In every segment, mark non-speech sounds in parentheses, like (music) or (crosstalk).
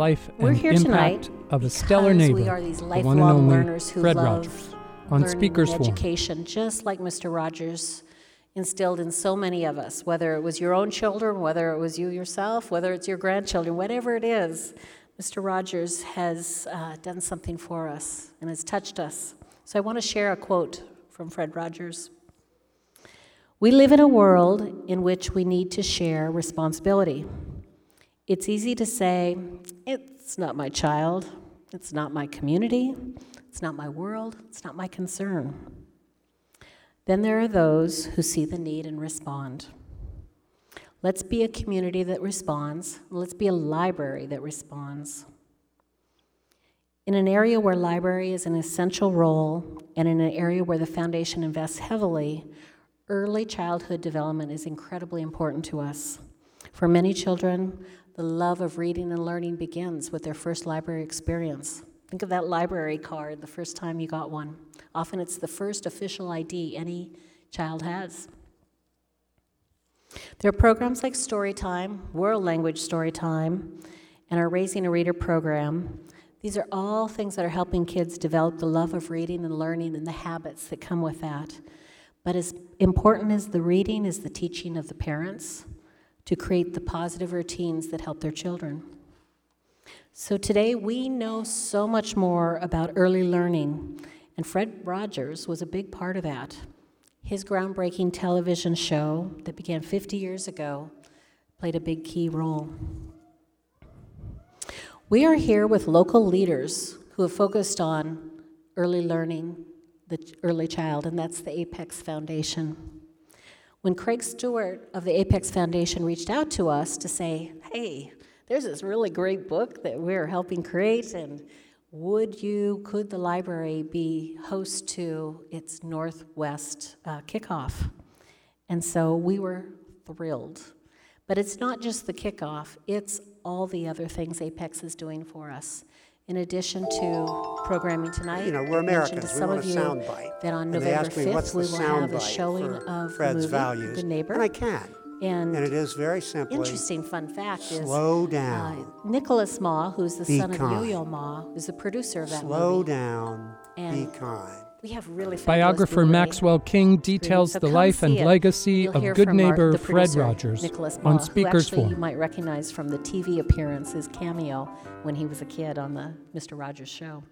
life We're and here impact tonight of a stellar because neighbor, we are these the one and lifelong only learners who Fred Rogers. On Speaker's Forum. education, just like Mr. Rogers instilled in so many of us, whether it was your own children, whether it was you yourself, whether it's your grandchildren, whatever it is, Mr. Rogers has uh, done something for us and has touched us. So I want to share a quote from Fred Rogers. We live in a world in which we need to share responsibility. It's easy to say, it's not my child, it's not my community, it's not my world, it's not my concern. Then there are those who see the need and respond. Let's be a community that responds. Let's be a library that responds. In an area where library is an essential role and in an area where the foundation invests heavily, early childhood development is incredibly important to us. For many children, the love of reading and learning begins with their first library experience. Think of that library card the first time you got one. Often it's the first official ID any child has. There are programs like Storytime, World Language Storytime, and our Raising a Reader program. These are all things that are helping kids develop the love of reading and learning and the habits that come with that. But as important as the reading is the teaching of the parents to create the positive routines that help their children. So today we know so much more about early learning, and Fred Rogers was a big part of that. His groundbreaking television show that began 50 years ago played a big key role. We are here with local leaders who have focused on early learning, the early child, and that's the Apex Foundation. When Craig Stewart of the Apex Foundation reached out to us to say, hey, there's this really great book that we're helping create, and would you, could the library be host to its Northwest uh, kickoff? And so we were thrilled. But it's not just the kickoff, it's all the other things Apex is doing for us. In addition to programming tonight, You know, we're mentioned to Americans. We some want of a you soundbite. that on And November me, 5th what's the we will have a showing of Fred's the movie values? Good Neighbor. And I can. And, And it is very simple. interesting fun fact is slow uh, down, Nicholas Ma, who's the Be son of kind. Yo-Yo Ma, is the producer of that slow movie. down, be kind. We have really Biographer Maxwell King details So the life and it. legacy You'll of good our- neighbor Fred Rogers Nicholas on Speaker's actually you might recognize from the TV appearance, his cameo when he was a kid on the Mr. Rogers show.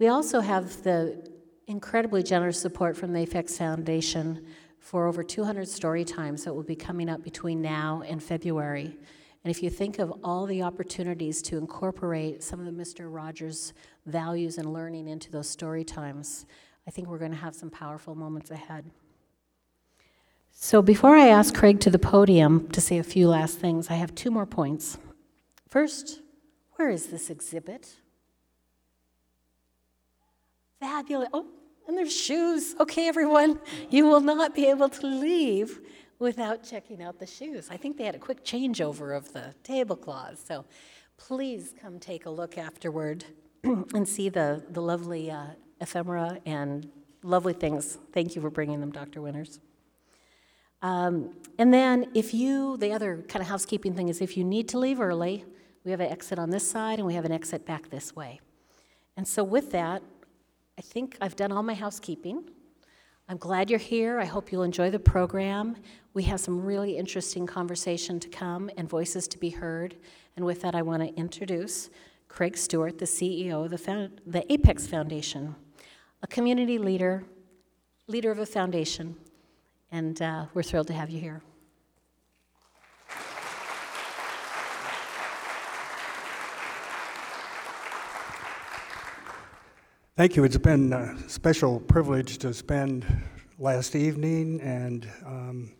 We also have the incredibly generous support from the Apex Foundation for over 200 story times that will be coming up between now and February. And if you think of all the opportunities to incorporate some of Mr. Rogers values and learning into those story times, I think we're going to have some powerful moments ahead. So before I ask Craig to the podium to say a few last things, I have two more points. First, where is this exhibit? Fabulous. Oh, and there's shoes. Okay, everyone, you will not be able to leave without checking out the shoes. I think they had a quick changeover of the tablecloths. So please come take a look afterward (clears throat) and see the, the lovely uh, ephemera and lovely things. Thank you for bringing them, Dr. Winters. Um, and then, if you, the other kind of housekeeping thing is if you need to leave early, we have an exit on this side and we have an exit back this way. And so, with that, I think I've done all my housekeeping. I'm glad you're here. I hope you'll enjoy the program. We have some really interesting conversation to come and voices to be heard. And with that, I want to introduce Craig Stewart, the CEO of the, found, the Apex Foundation, a community leader, leader of a foundation, and uh, we're thrilled to have you here. Thank you. It's been a special privilege to spend last evening and, um,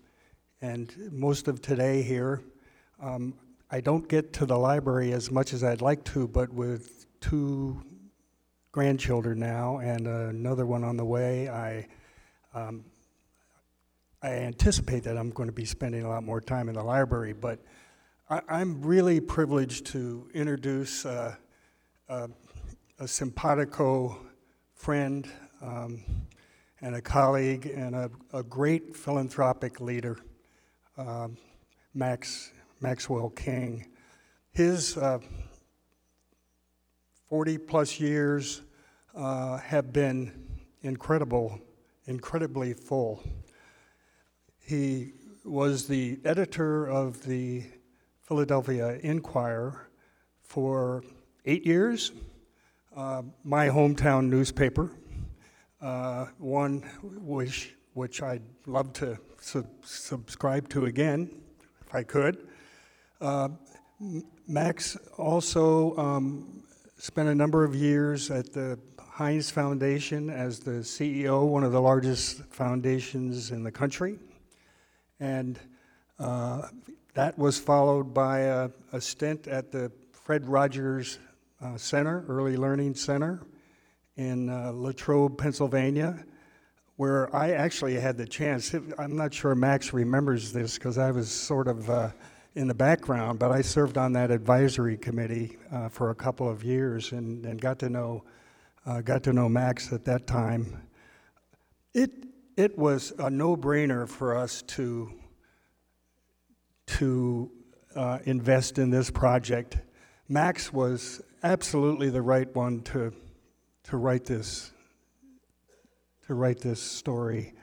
and most of today here. Um, I don't get to the library as much as I'd like to, but with two grandchildren now and another one on the way, I, um, I anticipate that I'm going to be spending a lot more time in the library. But I, I'm really privileged to introduce uh, uh, a simpatico friend um, and a colleague and a, a great philanthropic leader, um, Max Maxwell King. his uh, 40 plus years uh, have been incredible, incredibly full. He was the editor of the Philadelphia Inquirer for eight years, uh, my hometown newspaper, uh, one which, which I'd love to sub- subscribe to again, if I could. Uh, Max also um, spent a number of years at the Heinz Foundation as the CEO, one of the largest foundations in the country. And uh, that was followed by a, a, stint at the Fred Rogers uh, Center, Early Learning Center, in uh, Latrobe, Pennsylvania, where I actually had the chance. I'm not sure Max remembers this because I was sort of uh, in the background, but I served on that advisory committee uh, for a couple of years and, and got to know uh, got to know Max at that time. It it was a no-brainer for us to to uh, invest in this project. Max was absolutely the right one to to write this to write this story,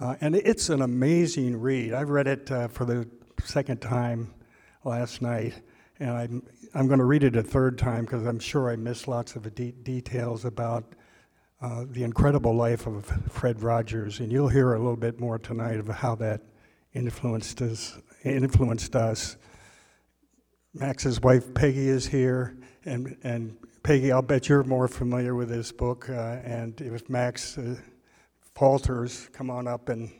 uh, and it's an amazing read. I've read it uh, for the second time last night, and I'm, I'm going to read it a third time because I'm sure I missed lots of de- details about uh, the incredible life of Fred Rogers, and you'll hear a little bit more tonight of how that influenced us. Influenced us. Max's wife Peggy is here, and and Peggy, I'll bet you're more familiar with this book. Uh, and if Max uh, falters, come on up and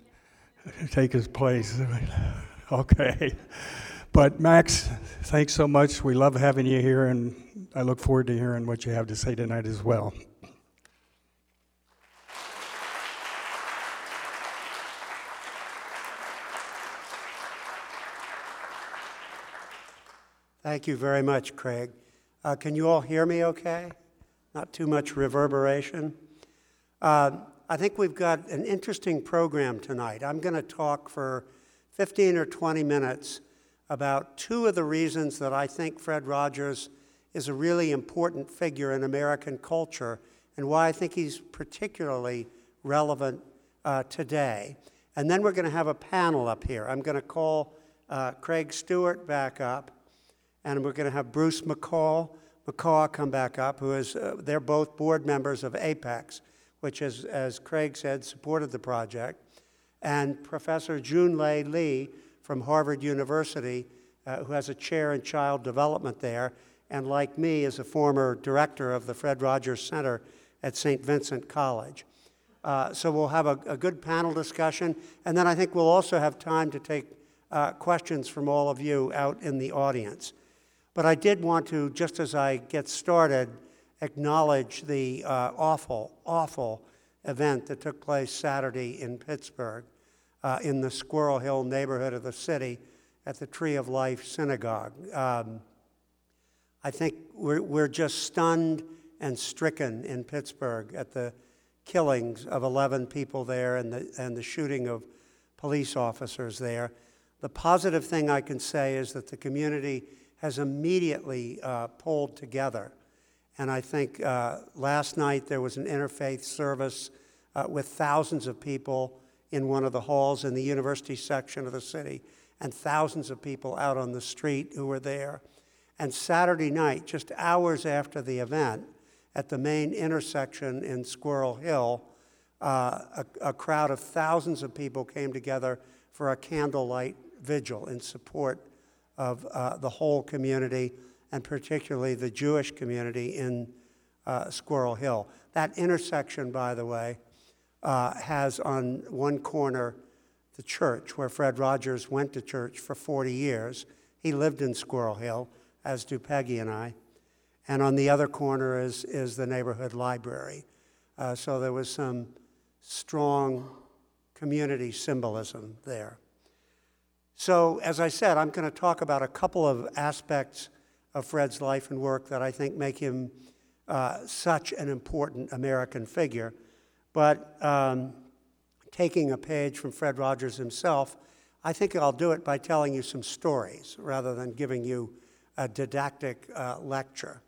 take his place. (laughs) Okay. But Max, thanks so much. We love having you here, and I look forward to hearing what you have to say tonight as well. Thank you very much, Craig. Uh, can you all hear me okay? Not too much reverberation? Uh, I think we've got an interesting program tonight. I'm going to talk for 15 or 20 minutes about two of the reasons that I think Fred Rogers is a really important figure in American culture and why I think he's particularly relevant uh, today. And then we're going to have a panel up here. I'm going to call uh, Craig Stewart back up, and we're going to have Bruce McCall, McCaw come back up, who is, uh, they're both board members of APEX, which is, as Craig said, supported the project and Professor Junlei Li from Harvard University, uh, who has a chair in child development there, and like me is a former director of the Fred Rogers Center at St. Vincent College. Uh, so we'll have a, a, good panel discussion, and then I think we'll also have time to take uh, questions from all of you out in the audience. But I did want to, just as I get started, acknowledge the uh, awful, awful event that took place Saturday in Pittsburgh uh, in the Squirrel Hill neighborhood of the city at the Tree of Life Synagogue. Um, I think we're, we're just stunned and stricken in Pittsburgh at the killings of 11 people there and the, and the shooting of police officers there. The positive thing I can say is that the community has immediately uh, pulled together and I think uh, last night there was an interfaith service uh, with thousands of people in one of the halls in the university section of the city, and thousands of people out on the street who were there. And Saturday night, just hours after the event, at the main intersection in Squirrel Hill, uh, a, a crowd of thousands of people came together for a candlelight vigil in support of uh, the whole community and particularly the Jewish community in uh, Squirrel Hill. That intersection, by the way, uh, has on one corner the church where Fred Rogers went to church for 40 years. He lived in Squirrel Hill, as do Peggy and I. And on the other corner is, is the neighborhood library. Uh, so there was some strong community symbolism there. So, as I said, I'm going to talk about a couple of aspects of Fred's life and work that I think make him uh, such an important American figure. But um, taking a page from Fred Rogers himself, I think I'll do it by telling you some stories rather than giving you a didactic uh, lecture.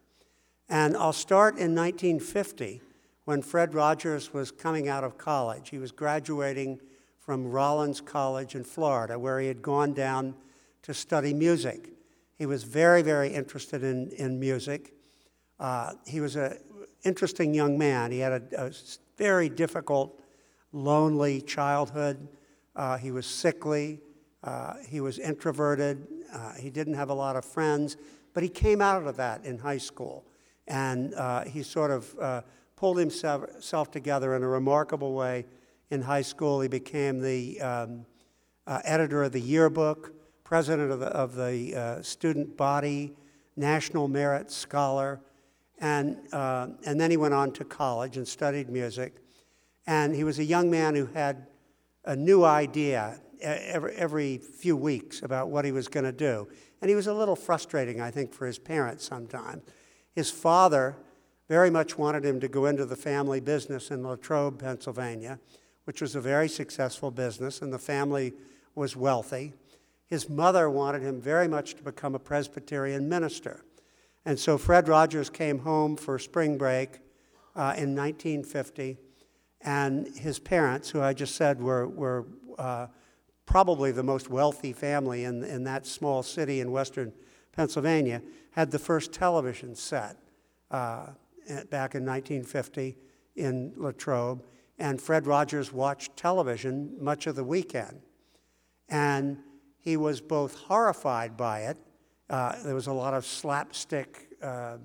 And I'll start in 1950 when Fred Rogers was coming out of college. He was graduating from Rollins College in Florida, where he had gone down to study music. He was very, very interested in, in music. Uh, he was an interesting young man. He had a, a very difficult, lonely childhood. Uh, he was sickly. Uh, he was introverted. Uh, he didn't have a lot of friends. But he came out of that in high school. And uh, he sort of uh, pulled himself together in a remarkable way in high school. He became the um, editor of the yearbook, president of the, of the student body, national merit scholar. And, uh, and then he went on to college and studied music. And he was a young man who had a new idea every, every few weeks about what he was going to do. And he was a little frustrating, I think, for his parents sometimes. His father very much wanted him to go into the family business in Latrobe, Pennsylvania, which was a very successful business, and the family was wealthy. His mother wanted him very much to become a Presbyterian minister. And so Fred Rogers came home for spring break uh, in 1950, and his parents, who I just said were, were uh, probably the most wealthy family in, in that small city in western Pennsylvania, had the first television set uh, back in 1950 in Latrobe. And Fred Rogers watched television much of the weekend. And he was both horrified by it uh, there was a lot of slapstick, uh,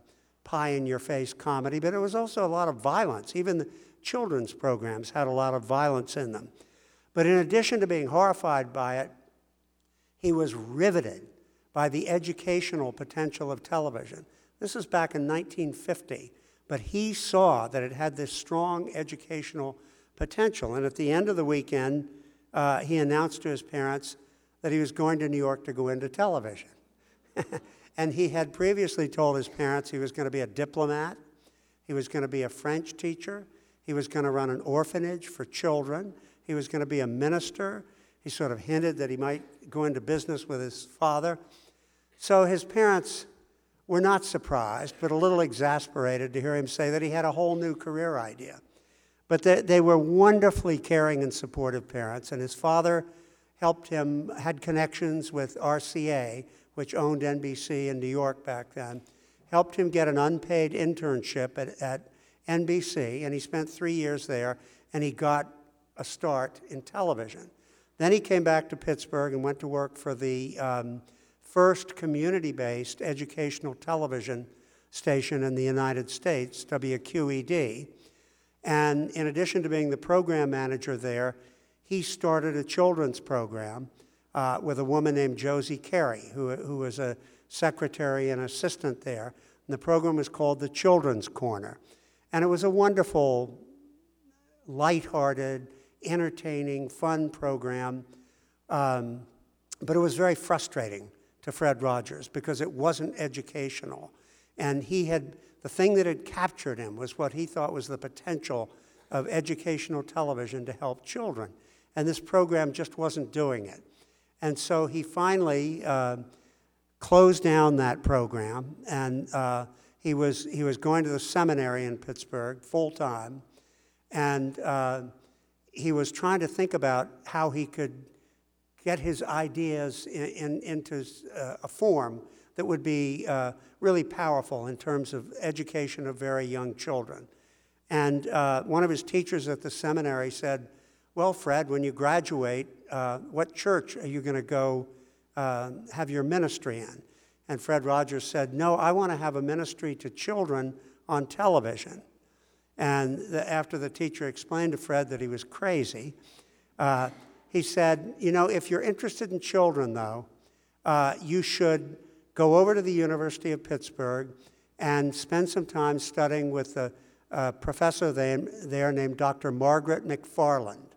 pie in your face comedy, but it was also a lot of violence. Even the children's programs had a lot of violence in them. But in addition to being horrified by it, he was riveted by the educational potential of television. This is back in 1950, but he saw that it had this strong educational potential. And at the end of the weekend, uh, he announced to his parents that he was going to New York to go into television. (laughs) and he had previously told his parents he was going to be a diplomat, he was going to be a French teacher, he was going to run an orphanage for children, he was going to be a minister. He sort of hinted that he might go into business with his father. So his parents were not surprised, but a little exasperated to hear him say that he had a whole new career idea. But they, they were wonderfully caring and supportive parents, and his father helped him, had connections with RCA, which owned NBC in New York back then, helped him get an unpaid internship at, at NBC, and he spent three years there, and he got a start in television. Then he came back to Pittsburgh and went to work for the um, first community based educational television station in the United States, WQED. And in addition to being the program manager there, he started a children's program uh, with a woman named Josie Carey, who, who was a secretary and assistant there. And the program was called The Children's Corner. And it was a wonderful, lighthearted, entertaining, fun program. Um, but it was very frustrating to Fred Rogers because it wasn't educational. And he had, the thing that had captured him was what he thought was the potential of educational television to help children. And this program just wasn't doing it. And so he finally uh, closed down that program, and uh, he, was, he was going to the seminary in Pittsburgh full time, and uh, he was trying to think about how he could get his ideas in, in, into uh, a form that would be uh, really powerful in terms of education of very young children. And uh, one of his teachers at the seminary said, Well, Fred, when you graduate, uh, what church are you going to go uh, have your ministry in? And Fred Rogers said, No, I want to have a ministry to children on television. And the, after the teacher explained to Fred that he was crazy, uh, he said, You know, if you're interested in children, though, uh, you should go over to the University of Pittsburgh and spend some time studying with a, professor there, there named Dr. Margaret McFarland.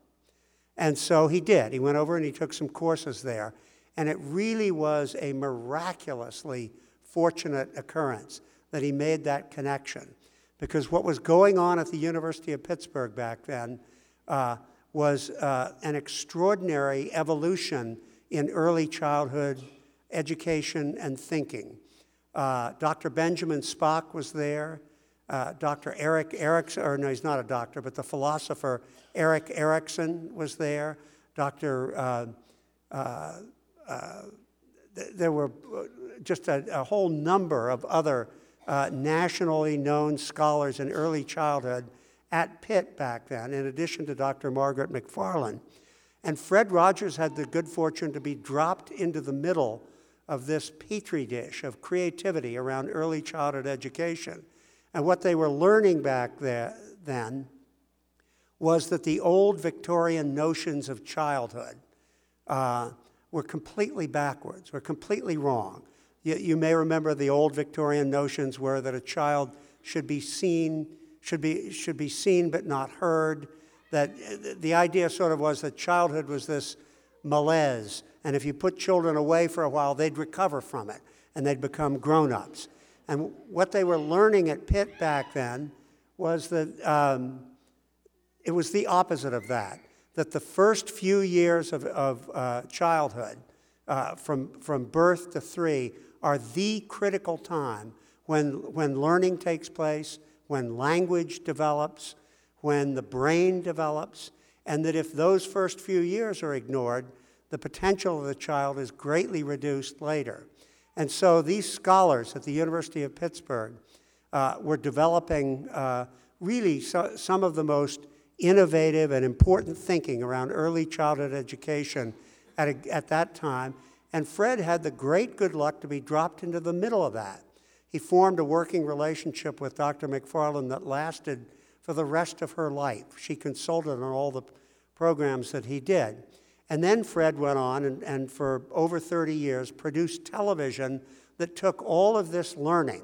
And so he did. He went over and he took some courses there. And it really was a miraculously fortunate occurrence that he made that connection. Because what was going on at the University of Pittsburgh back then uh, was uh, an extraordinary evolution in early childhood education and thinking. Uh, Dr. Benjamin Spock was there. Uh, Dr. Erik Erikson, or no, he's not a doctor, but the philosopher Erik Erikson was there. Dr. Uh, uh, uh, th- there were uh, just a, a, whole number of other nationally known scholars in early childhood at Pitt back then, in addition to Dr. Margaret McFarland. And Fred Rogers had the good fortune to be dropped into the middle of this petri dish of creativity around early childhood education. And what they were learning back there, then was that the old Victorian notions of childhood uh, were completely backwards, were completely wrong. You, you, may remember the old Victorian notions were that a child should be seen, should be, should be seen but not heard. That the idea sort of was that childhood was this malaise, and if you put children away for a while, they'd recover from it and they'd become grown ups. And what they were learning at Pitt back then was that um, it was the opposite of that. That the first few years of, of uh, childhood, uh, from, from birth to three, are the critical time when, when learning takes place, when language develops, when the brain develops, and that if those first few years are ignored, the potential of the child is greatly reduced later. And so these scholars at the University of Pittsburgh uh, were developing uh, really so, some of the most innovative and important thinking around early childhood education at, a, at that time. And Fred had the great good luck to be dropped into the middle of that. He formed a working relationship with Dr. McFarland that lasted for the rest of her life. She consulted on all the programs that he did. And then Fred went on and, and for over 30 years produced television that took all of this learning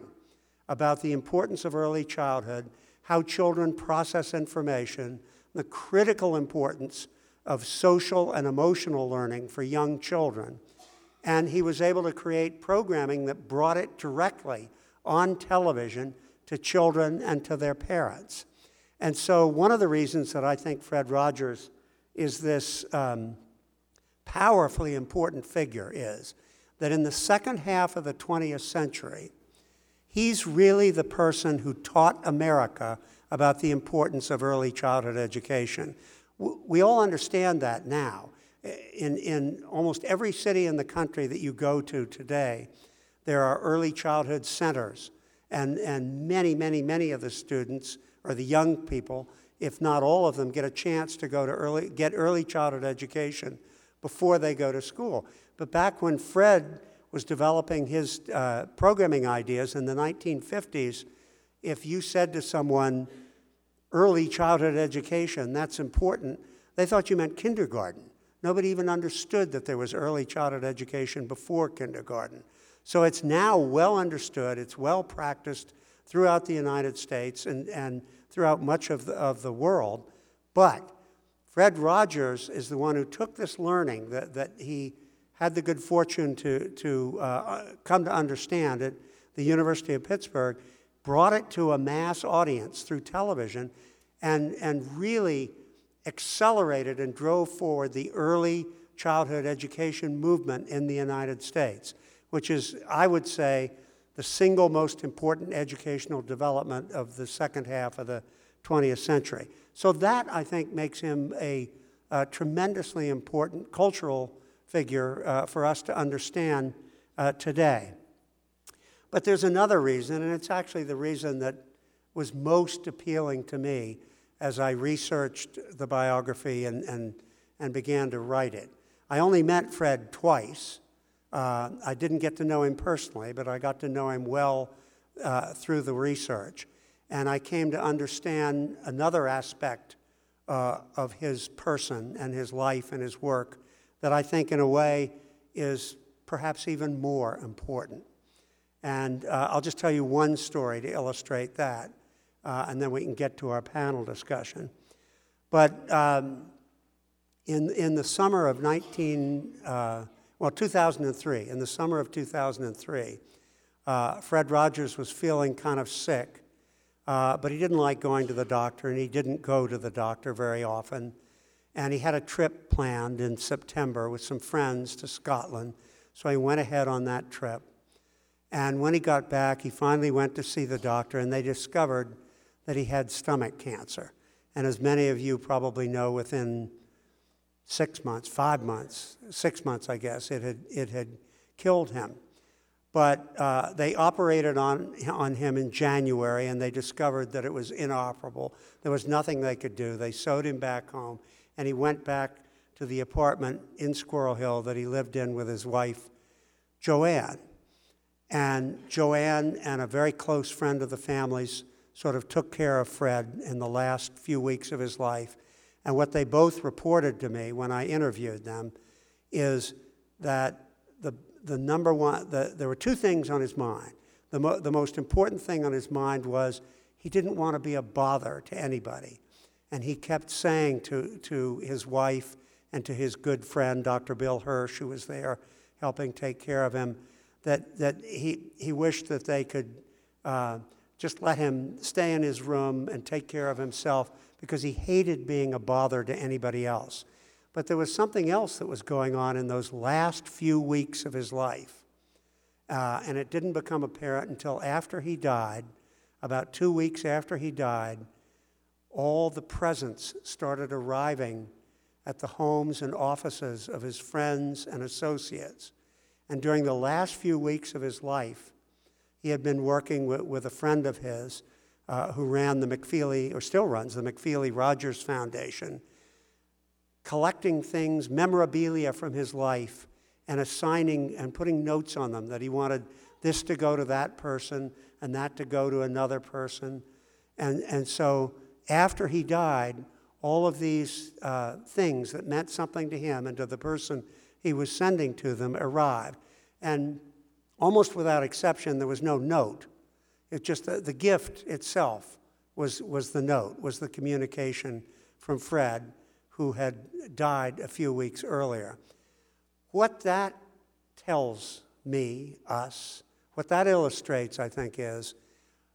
about the importance of early childhood, how children process information, the critical importance of social and emotional learning for young children. And he was able to create programming that brought it directly on television to children and to their parents. And so, one of the reasons that I think Fred Rogers is this um, powerfully important figure is that in the second half of the 20th century, he's really the person who taught America about the importance of early childhood education. We all understand that now. In, in almost every city in the country that you go to today, there are early childhood centers, and, and many, many, many of the students or the young people, if not all of them, get a chance to go to early, get early childhood education before they go to school. But back when Fred was developing his uh, programming ideas in the 1950s, if you said to someone, early childhood education, that's important, they thought you meant kindergarten. Nobody even understood that there was early childhood education before kindergarten. So it's now well understood, it's well practiced throughout the United States and, and throughout much of the, of the world. But Fred Rogers is the one who took this learning that, that he had the good fortune to, to uh, come to understand at the University of Pittsburgh, brought it to a mass audience through television, and, and really accelerated and drove forward the early childhood education movement in the United States, which is, I would say, the single most important educational development of the second half of the 20th century. So that, I think, makes him a, a tremendously important cultural figure uh, for us to understand uh, today. But there's another reason, and it's actually the reason that was most appealing to me as I researched the biography and, and, and began to write it. I only met Fred twice. Uh, I didn't get to know him personally, but I got to know him well uh, through the research and I came to understand another aspect uh, of his person and his life and his work that I think, in a way, is perhaps even more important. And uh, I'll just tell you one story to illustrate that, uh, and then we can get to our panel discussion. But um, in, in the summer of 19, uh, well, 2003, in the summer of 2003, uh, Fred Rogers was feeling kind of sick uh, but he didn't like going to the doctor, and he didn't go to the doctor very often. And he had a trip planned in September with some friends to Scotland, so he went ahead on that trip. And when he got back, he finally went to see the doctor, and they discovered that he had stomach cancer. And as many of you probably know, within six months, five months, six months, I guess, it had, it had killed him. But uh, they operated on, on him in January and they discovered that it was inoperable. There was nothing they could do. They sewed him back home and he went back to the apartment in Squirrel Hill that he lived in with his wife, Joanne. And Joanne and a very close friend of the family's sort of took care of Fred in the last few weeks of his life. And what they both reported to me when I interviewed them is that the, number one, the, there were two things on his mind. The, mo- the most important thing on his mind was he didn't want to be a bother to anybody. And he kept saying to, to his wife and to his good friend, Dr. Bill Hirsch, who was there helping take care of him, that, that he, he wished that they could uh, just let him stay in his room and take care of himself because he hated being a bother to anybody else. But there was something else that was going on in those last few weeks of his life. Uh, and it didn't become apparent until after he died, about two weeks after he died, all the presents started arriving at the homes and offices of his friends and associates. And during the last few weeks of his life, he had been working with, with a friend of his uh, who ran the McFeely, or still runs the McFeely Rogers Foundation, collecting things, memorabilia from his life, and assigning and putting notes on them that he wanted this to go to that person and that to go to another person. And, and so after he died, all of these uh, things that meant something to him and to the person he was sending to them arrived. And almost without exception, there was no note. It just the, the gift itself was, was the note, was the communication from Fred, who had died a few weeks earlier. What that tells me, us, what that illustrates, I think, is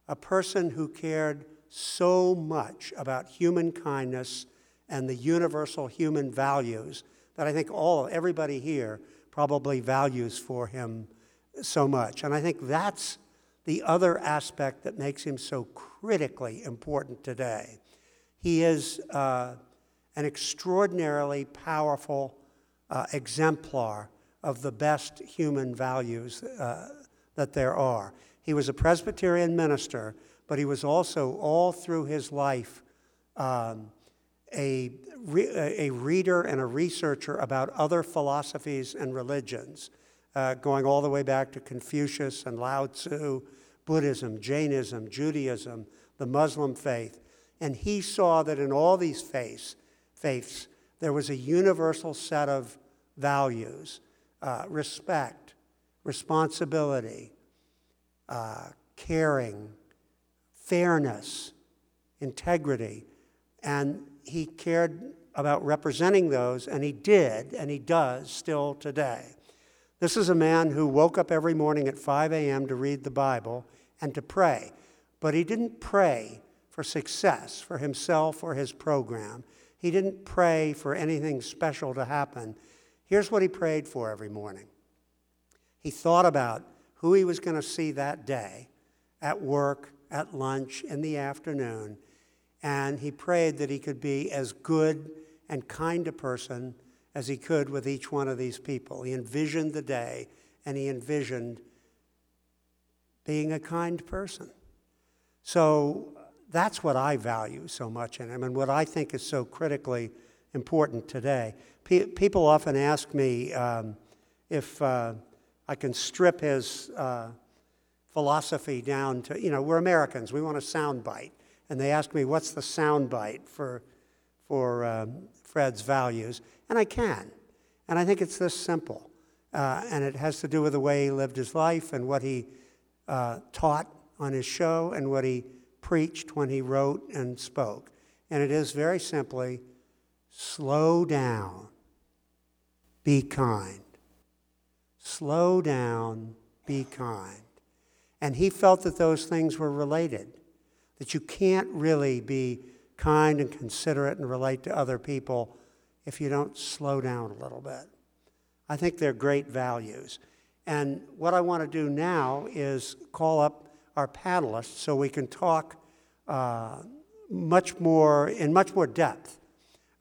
a person who cared so much about human kindness and the universal human values that I think all everybody here probably values for him so much. And I think that's the other aspect that makes him so critically important today. He is uh, an extraordinarily powerful uh, exemplar of the best human values uh, that there are. He was a Presbyterian minister, but he was also, all through his life, um, a, re- a reader and a researcher about other philosophies and religions, uh, going all the way back to Confucius and Lao Tzu, Buddhism, Jainism, Judaism, the Muslim faith. And he saw that in all these faiths, faiths there was a universal set of values uh, respect, responsibility, uh, caring, fairness, integrity. And he cared about representing those, and he did, and he does still today. This is a man who woke up every morning at 5 a.m. to read the Bible and to pray. But he didn't pray for success for himself or his program. He didn't pray for anything special to happen. Here's what he prayed for every morning he thought about who he was going to see that day at work, at lunch, in the afternoon, and he prayed that he could be as good and kind a person as he could with each one of these people. He envisioned the day and he envisioned being a kind person. So that's what I value so much in him and what I think is so critically important today. Pe- people often ask me um, if uh, I can strip his uh, philosophy down to, you know, we're Americans, we want a sound bite. And they ask me, what's the sound bite for, for um, Fred's values? And I can. And I think it's this simple. Uh, and it has to do with the way he lived his life and what he uh, taught on his show and what he preached when he wrote and spoke. And it is very simply slow down, be kind. Slow down, be kind. And he felt that those things were related, that you can't really be kind and considerate and relate to other people if you don't slow down a little bit. I think they're great values. And what I want to do now is call up our panelists so we can talk uh, much more, in much more depth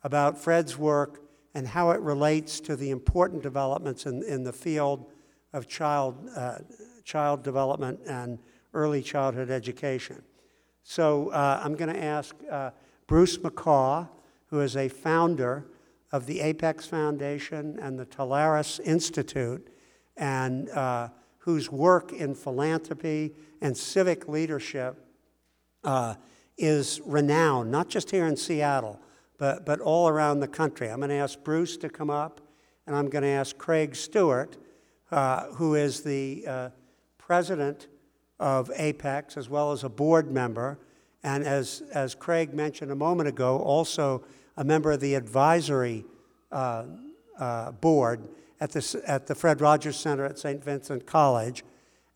about Fred's work and how it relates to the important developments in, in the field of child, uh, child development and early childhood education. So uh, I'm going to ask uh, Bruce McCaw, who is a founder of the Apex Foundation and the Talaris Institute, and uh, whose work in philanthropy and civic leadership uh, is renowned, not just here in Seattle, but, but all around the country. I'm going to ask Bruce to come up, and I'm going to ask Craig Stewart, uh, who is the uh, president of Apex as well as a board member, and as, as Craig mentioned a moment ago, also a member of the advisory uh, uh, board at the, at the Fred Rogers Center at St. Vincent College,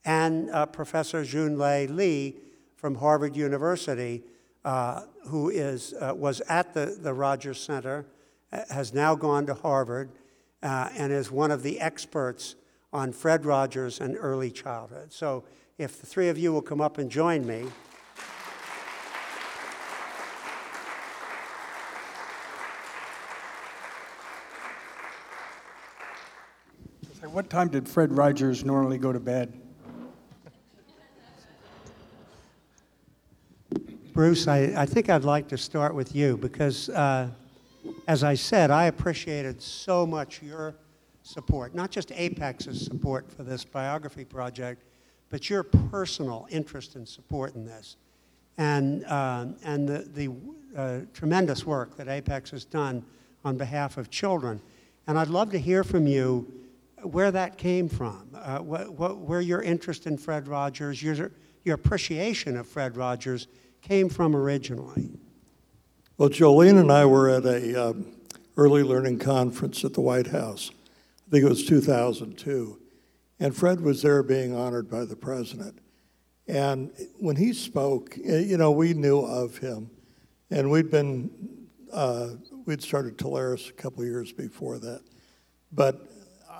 and uh, Professor Junlei Li from Harvard University, uh, who is, uh, was at the, the Rogers Center, uh, has now gone to Harvard, and is one of the experts on Fred Rogers and early childhood. So if the three of you will come up and join me. What time did Fred Rogers normally go to bed? Bruce, I, I think I'd like to start with you because, uh, as I said, I appreciated so much your support, not just Apex's support for this biography project, but your personal interest and support in this. And, uh, and the, the uh, tremendous work that Apex has done on behalf of children. And I'd love to hear from you where that came from, uh, what, what, where your interest in Fred Rogers, your, your appreciation of Fred Rogers came from originally. Well, Jolene and I were at a um, early learning conference at the White House. I think it was 2002. And Fred was there being honored by the president. And when he spoke, you know, we knew of him. And we'd been, uh, we'd started Talaris a couple years before that. But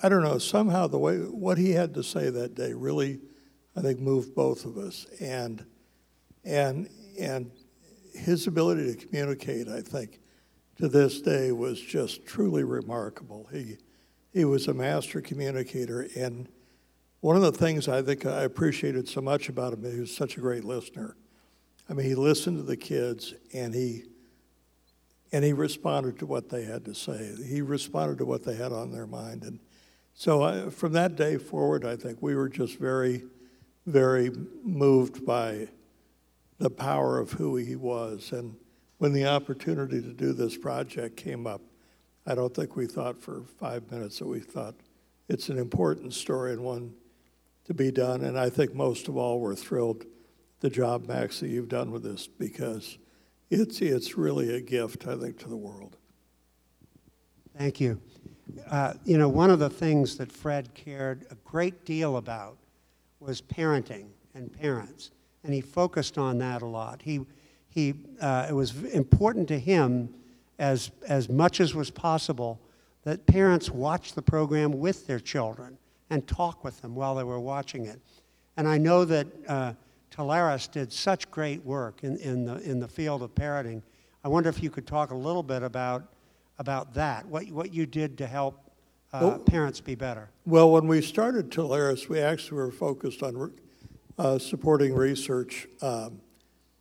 I don't know, somehow the way, what he had to say that day really, I think, moved both of us. And, and, and his ability to communicate, I think, to this day was just truly remarkable. He, he was a master communicator. And one of the things I think I appreciated so much about him, he was such a great listener. I mean, he listened to the kids and he, and he responded to what they had to say. He responded to what they had on their mind. And so I, from that day forward, I think we were just very, very moved by the power of who he was. And when the opportunity to do this project came up, I don't think we thought for five minutes that we thought it's an important story and one to be done. And I think most of all, we're thrilled the job, Max, that you've done with this because it's, it's really a gift, I think, to the world. Thank you. Uh, you know, one of the things that Fred cared a great deal about was parenting and parents, and he focused on that a lot. He, he, uh, it was important to him, as, as much as was possible, that parents watch the program with their children and talk with them while they were watching it. And I know that uh, Talaris did such great work in, in, the, in the field of parenting. I wonder if you could talk a little bit about about that, what, what you did to help uh, well, parents be better. Well, when we started Talaris, we actually were focused on uh, supporting research um,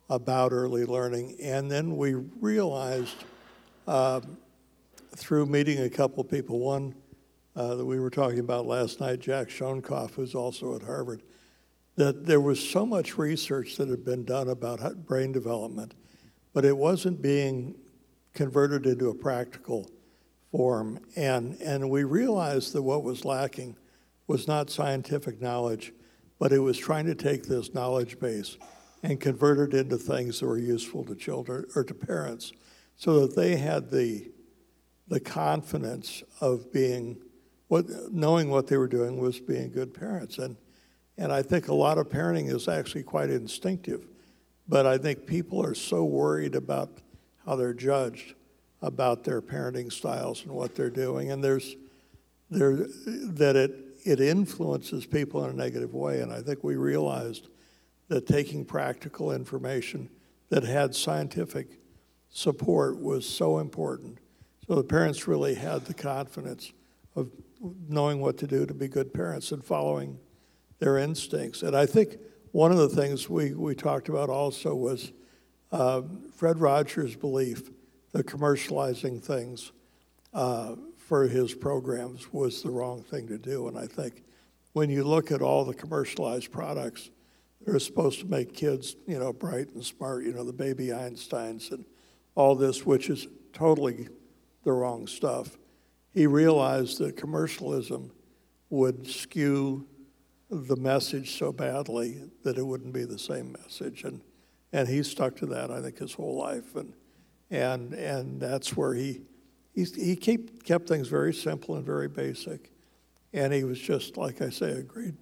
about early learning. And then we realized um, through meeting a couple people, one uh, that we were talking about last night, Jack Shonkoff, who's also at Harvard, that there was so much research that had been done about brain development, but it wasn't being converted into a practical form. And, and we realized that what was lacking was not scientific knowledge, but it was trying to take this knowledge base and convert it into things that were useful to children or to parents so that they had the, the confidence of being what knowing what they were doing was being good parents and and I think a lot of parenting is actually quite instinctive but I think people are so worried about how they're judged about their parenting styles and what they're doing. And there's there that it it influences people in a negative way. And I think we realized that taking practical information that had scientific support was so important. So the parents really had the confidence of knowing what to do to be good parents and following their instincts. And I think one of the things we, we talked about also was uh, Fred Rogers' belief that commercializing things uh, for his programs was the wrong thing to do. And I think when you look at all the commercialized products, they're supposed to make kids, you know, bright and smart, you know, the baby Einsteins and all this, which is totally the wrong stuff. He realized that commercialism would skew the message so badly that it wouldn't be the same message. And, and he stuck to that, I think, his whole life. And, and, and that's where he, he, he keep, kept things very simple and very basic. And he was just, like I say, a great,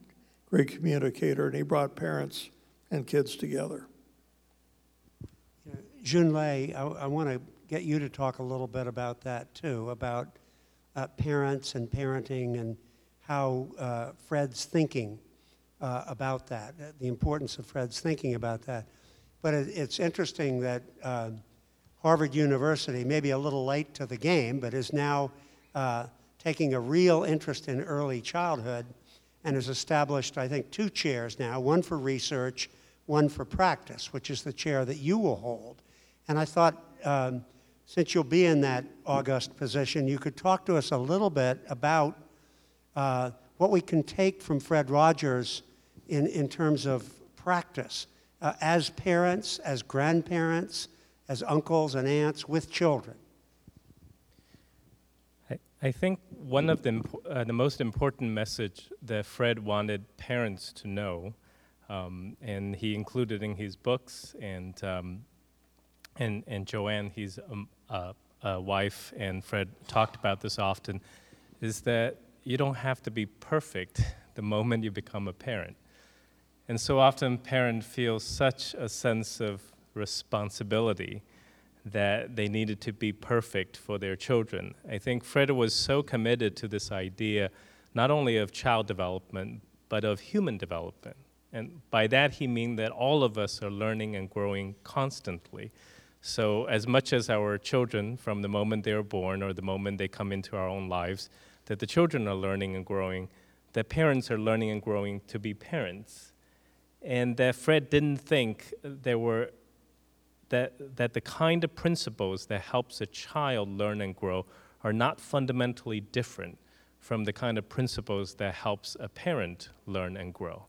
great communicator. And he brought parents and kids together. Junlei, I, I want to get you to talk a little bit about that too, about uh, parents and parenting and how uh, Fred's thinking uh, about that, the importance of Fred's thinking about that. But it, it's interesting that uh, Harvard University, maybe a little late to the game, but is now uh, taking a real interest in early childhood and has established, I think, two chairs now one for research, one for practice, which is the chair that you will hold. And I thought, um, since you'll be in that august position, you could talk to us a little bit about uh, what we can take from Fred Rogers in, in terms of practice uh, as parents, as grandparents, as uncles and aunts with children. I, I think one of the, uh, the most important message that Fred wanted parents to know, um, and he included in his books and um, and, and Joanne, his um, uh, uh, wife, and Fred talked about this often, is that you don't have to be perfect the moment you become a parent. And so often, parents feel such a sense of responsibility that they needed to be perfect for their children. I think Fred was so committed to this idea, not only of child development, but of human development. And by that, he means that all of us are learning and growing constantly. So, as much as our children, from the moment they are born or the moment they come into our own lives, that the children are learning and growing, that parents are learning and growing to be parents. And that Fred didn't think there were that, that the kind of principles that helps a child learn and grow are not fundamentally different from the kind of principles that helps a parent learn and grow.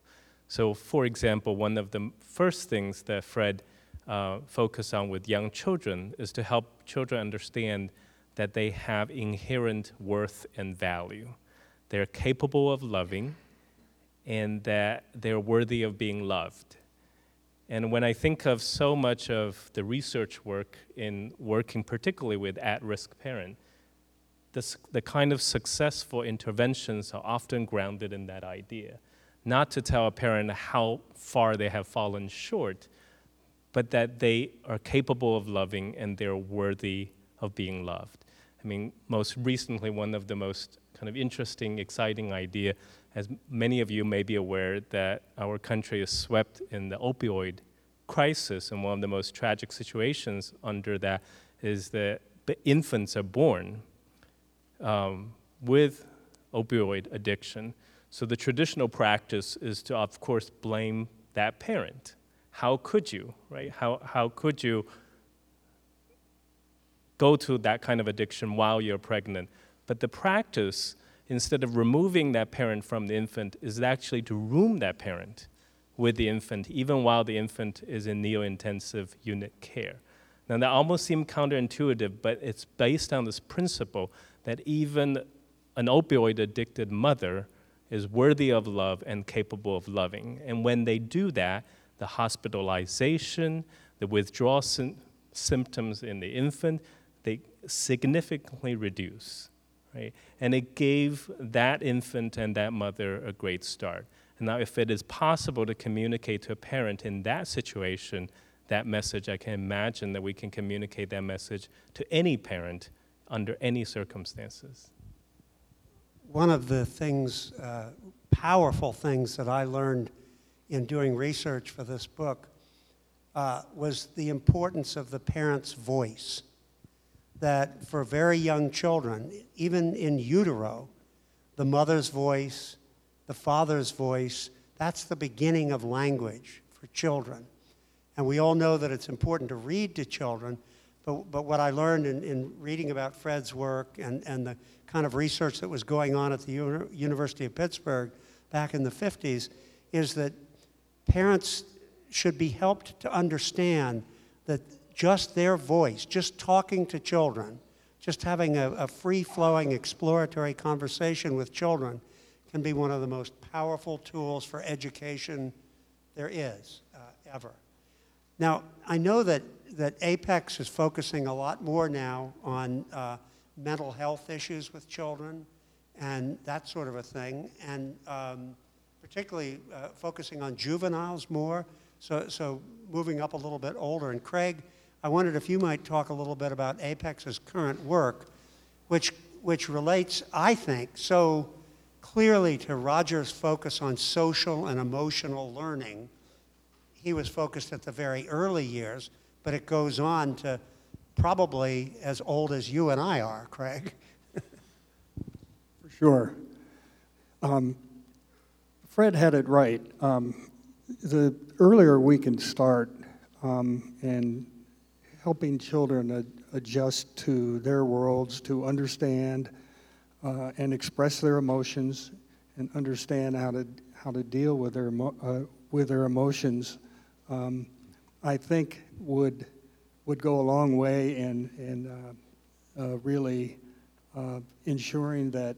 So, for example, one of the first things that Fred uh, focus on with young children is to help children understand that they have inherent worth and value. They're capable of loving and that they're worthy of being loved. And when I think of so much of the research work in working particularly with at risk parents, this, the kind of successful interventions are often grounded in that idea. Not to tell a parent how far they have fallen short, but that they are capable of loving and they're worthy of being loved. I mean, most recently, one of the most kind of interesting, exciting idea, as many of you may be aware, that our country is swept in the opioid crisis, and one of the most tragic situations under that is that infants are born um, with opioid addiction. So the traditional practice is to, of course, blame that parent how could you, right? How, how could you go to that kind of addiction while you're pregnant? But the practice, instead of removing that parent from the infant, is actually to room that parent with the infant, even while the infant is in neo-intensive unit care. Now, that almost seems counterintuitive, but it's based on this principle that even an opioid addicted mother is worthy of love and capable of loving. And when they do that, the hospitalization, the withdrawal sy- symptoms in the infant, they significantly reduce. Right? And it gave that infant and that mother a great start. And now, if it is possible to communicate to a parent in that situation that message, I can imagine that we can communicate that message to any parent under any circumstances. one of the things, uh, powerful things that I learned in doing research for this book uh, was the importance of the parent's voice. That for very young children, even in utero, the mother's voice, the father's voice, that's the beginning of language for children. And we all know that it's important to read to children, but, but what I learned in, in reading about Fred's work and, and the kind of research that was going on at the Uni- University of Pittsburgh back in the 50s is that parents should be helped to understand that just their voice, just talking to children, just having a, a free flowing exploratory conversation with children can be one of the most powerful tools for education there is uh, ever. Now, I know that, that Apex is focusing a lot more now on uh, mental health issues with children and that sort of a thing, and um, particularly uh, focusing on juveniles more, so, so moving up a little bit older. And Craig, I wondered if you might talk a little bit about Apex's current work, which, which relates, I think, so clearly to Roger's focus on social and emotional learning. He was focused at the very early years, but it goes on to probably as old as you and I are, Craig. (laughs) For sure. Um, Fred had it right. Um, the earlier we can start um, in helping children ad- adjust to their worlds, to understand uh, and express their emotions, and understand how to how to deal with their emo- uh, with their emotions, um, I think would would go a long way in in uh, uh, really uh, ensuring that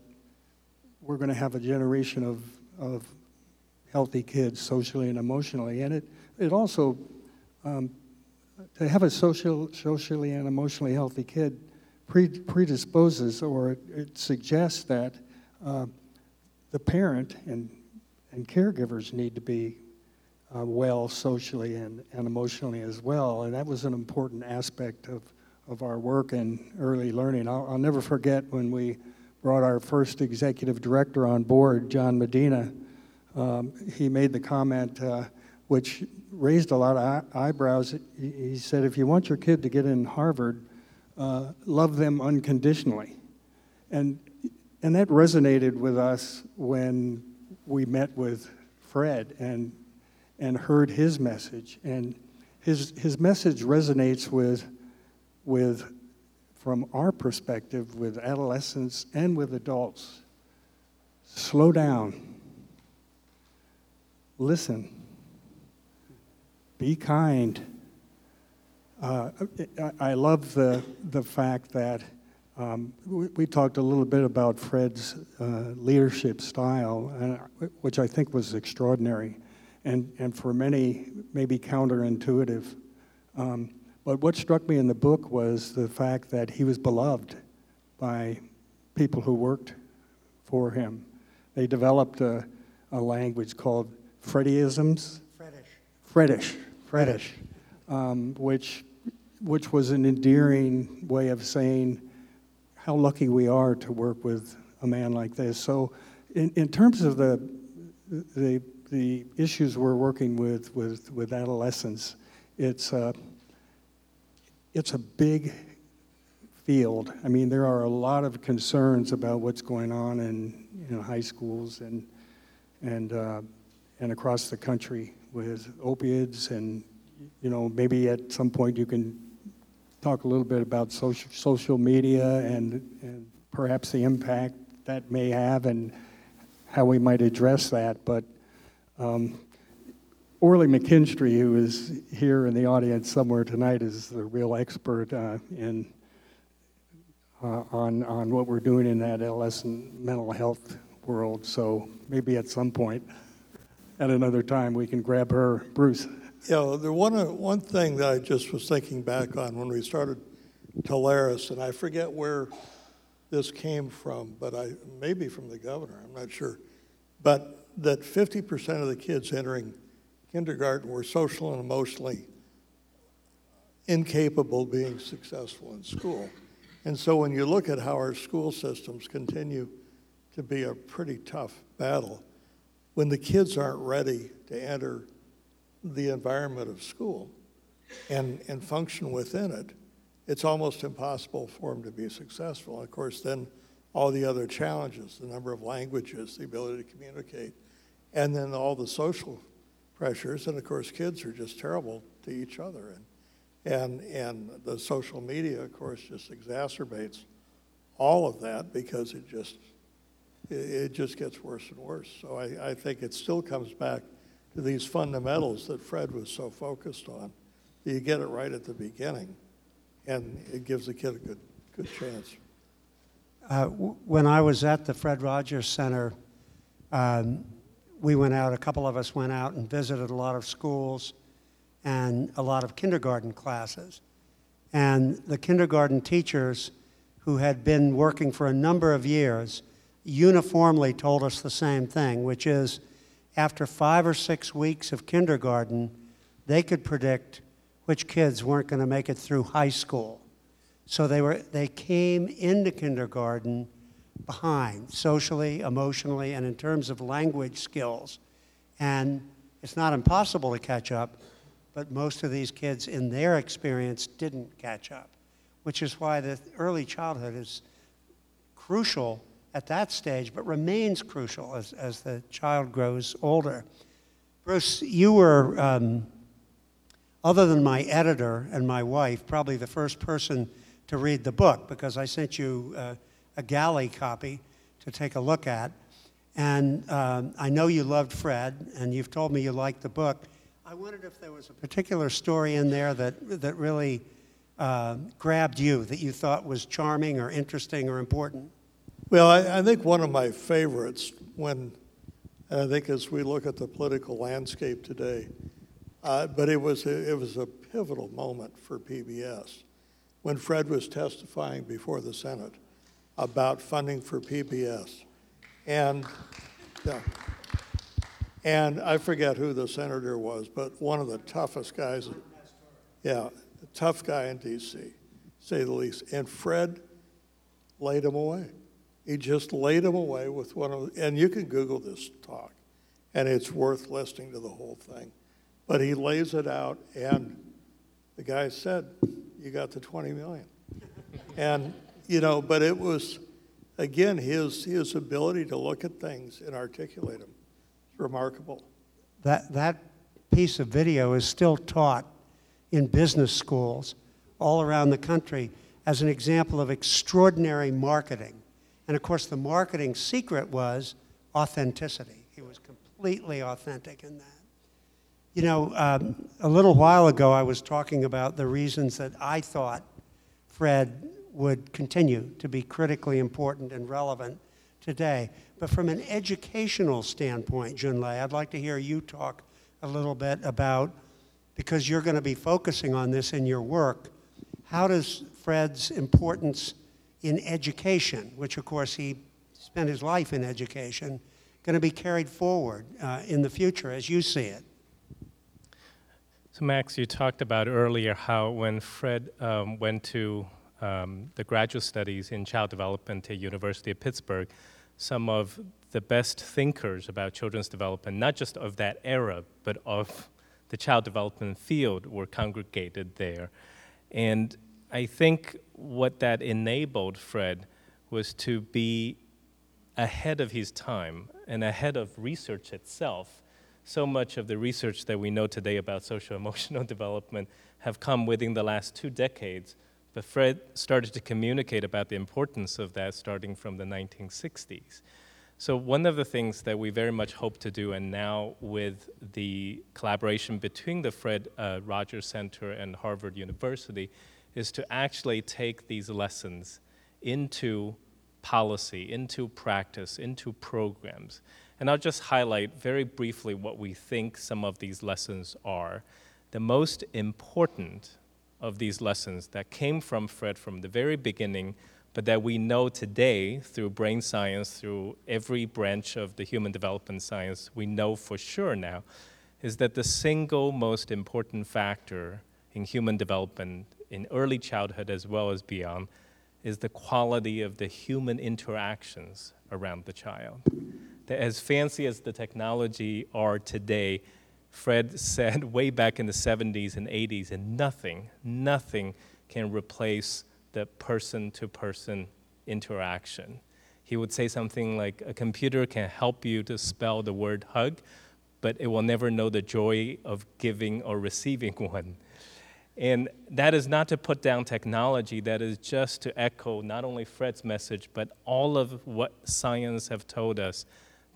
we're going to have a generation of of healthy kids socially and emotionally, and it it also um, to have a social, socially and emotionally healthy kid predisposes or it, suggests that uh, the parent and, and caregivers need to be uh, well socially and, and emotionally as well. And that was an important aspect of, of our work in early learning. I'll, I'll never forget when we brought our first executive director on board, John Medina. Um, he made the comment, uh, which raised a lot of eyebrows. He, said, if you want your kid to get in Harvard, uh, love them unconditionally. And, and that resonated with us when we met with Fred and, and heard his message. And his, his message resonates with, with, from our perspective, with adolescents and with adults. Slow down. Listen. Be kind. Uh, I, love the, the fact that um, we, we talked a little bit about Fred's uh, leadership style, and, which I think was extraordinary, and, and for many, maybe counterintuitive. Um, but what struck me in the book was the fact that he was beloved by people who worked for him. They developed a, a language called Freddyisms. Fredish. Freddish, Freddish, um, which, which was an endearing way of saying how lucky we are to work with a man like this. So, in, in terms of the, the, the issues we're working with with, with adolescents, it's, uh, it's a big field. I mean, there are a lot of concerns about what's going on in, in high schools and, and, uh, and across the country with opiates and you know maybe at some point you can talk a little bit about social social media and and perhaps the impact that may have and how we might address that but um, Orly McKinstry, who is here in the audience somewhere tonight, is the real expert uh, in uh, on on what we're doing in that adolescent mental health world. So maybe at some point at another time we can grab her. Bruce. Yeah, the one, uh, one thing that I just was thinking back on when we started Teleris, and I forget where this came from, but I maybe from the governor, I'm not sure, but that 50% of the kids entering kindergarten were social and emotionally incapable of being successful in school. And so when you look at how our school systems continue to be a pretty tough battle. When the kids aren't ready to enter the environment of school and, and function within it, it's almost impossible for them to be successful. Of course, then all the other challenges, the number of languages, the ability to communicate, and then all the social pressures. And of course, kids are just terrible to each other. And, and, and the social media, of course, just exacerbates all of that because it just, it, just gets worse and worse. So I, I think it still comes back to these fundamentals that Fred was so focused on. You get it right at the beginning, and it gives the kid a good, good chance. Uh, w- when I was at the Fred Rogers Center, um, we went out, a couple of us went out and visited a lot of schools and a lot of kindergarten classes. And the kindergarten teachers who had been working for a number of years uniformly told us the same thing, which is after five or six weeks of kindergarten, they could predict which kids weren't going to make it through high school. So they, were, they came into kindergarten behind, socially, emotionally, and in terms of language skills. And it's not impossible to catch up, but most of these kids, in their experience, didn't catch up, which is why the early childhood is crucial at that stage, but remains crucial as, as the child grows older. Bruce, you were, um, other than my editor and my wife, probably the first person to read the book because I sent you uh, a galley copy to take a look at. And um, I know you loved Fred, and you've told me you liked the book. I wondered if there was a particular story in there that, that really uh, grabbed you, that you thought was charming or interesting or important. Well, I, I think one of my favorites when, I think as we look at the political landscape today, uh, but it was, a, it was a pivotal moment for PBS when Fred was testifying before the Senate about funding for PBS. And, yeah, and I forget who the senator was, but one of the toughest guys, yeah, tough guy in D.C., say the least. And Fred laid him away. He just laid him away with one of, and you can Google this talk, and it's worth listening to the whole thing. But he lays it out, and the guy said, You got the 20 million. (laughs) and, you know, but it was, again, his, his ability to look at things and articulate them. It's remarkable. That, that piece of video is still taught in business schools all around the country as an example of extraordinary marketing. And of course, the marketing secret was authenticity. He was completely authentic in that. You know, um, a little while ago, I was talking about the reasons that I thought Fred would continue to be critically important and relevant today. But from an educational standpoint, Junlei, I'd like to hear you talk a little bit about, because you're going to be focusing on this in your work, how does Fred's importance in education, which of course he spent his life in education, going to be carried forward uh, in the future as you see it? So, Max, you talked about earlier how when Fred um, went to um, the graduate studies in child development at University of Pittsburgh, some of the best thinkers about children's development, not just of that era, but of the child development field, were congregated there. And I think what that enabled Fred was to be ahead of his time and ahead of research itself so much of the research that we know today about social emotional (laughs) development have come within the last two decades. But Fred started to communicate about the importance of that starting from the 1960s. So, one of the things that we very much hope to do, and now with the collaboration between the Fred uh, Rogers Center and Harvard University, is to actually take these lessons into policy, into practice, into programs. And I'll just highlight very briefly what we think some of these lessons are. The most important of these lessons that came from Fred from the very beginning, but that we know today through brain science, through every branch of the human development science, we know for sure now, is that the single most important factor in human development in early childhood as well as beyond is the quality of the human interactions around the child. That as fancy as the technology are today, Fred (laughs) said way back in the 70s and 80s, and nothing, nothing can replace the person to person interaction. He would say something like, A computer can help you to spell the word hug, but it will never know the joy of giving or receiving (laughs) one. And that is not to put down technology, that is just to echo not only Fred's message, but all of what science have told us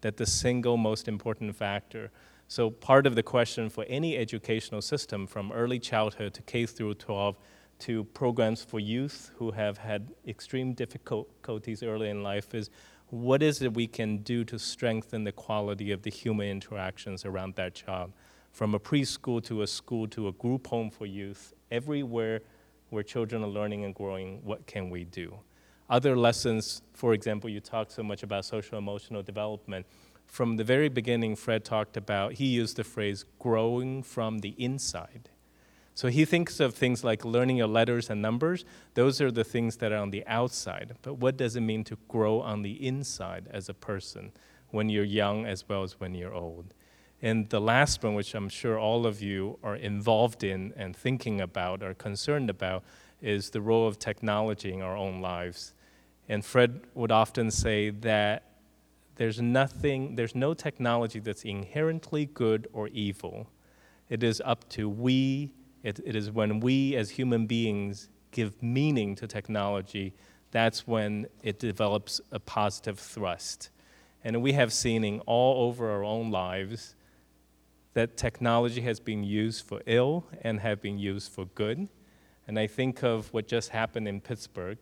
that the single most important factor. So part of the question for any educational system from early childhood to K through 12 to programs for youth who have had extreme difficulties early in life is what is it we can do to strengthen the quality of the human interactions around that child? From a preschool to a school to a group home for youth, everywhere where children are learning and growing, what can we do? Other lessons, for example, you talked so much about social emotional development. From the very beginning, Fred talked about, he used the phrase growing from the inside. So he thinks of things like learning your letters and numbers. Those are the things that are on the outside. But what does it mean to grow on the inside as a person when you're young as well as when you're old? And the last one, which I'm sure all of you are involved in and thinking about or concerned about, is the role of technology in our own lives. And Fred would often say that there's nothing, there's no technology that's inherently good or evil. It is up to we it, it is when we as human beings give meaning to technology, that's when it develops a positive thrust. And we have seen in all over our own lives that technology has been used for ill and have been used for good. And I think of what just happened in Pittsburgh,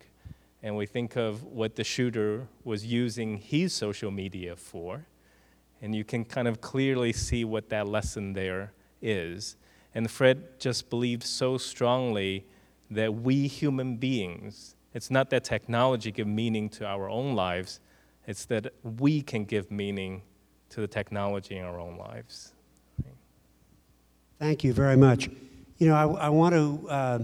and we think of what the shooter was using his social media for, and you can kind of clearly see what that lesson there is. And Fred just believed so strongly that we human beings, it's not that technology give meaning to our own lives, it's that we can give meaning to the technology in our own lives. Thank you very much. You know, I, I want to uh,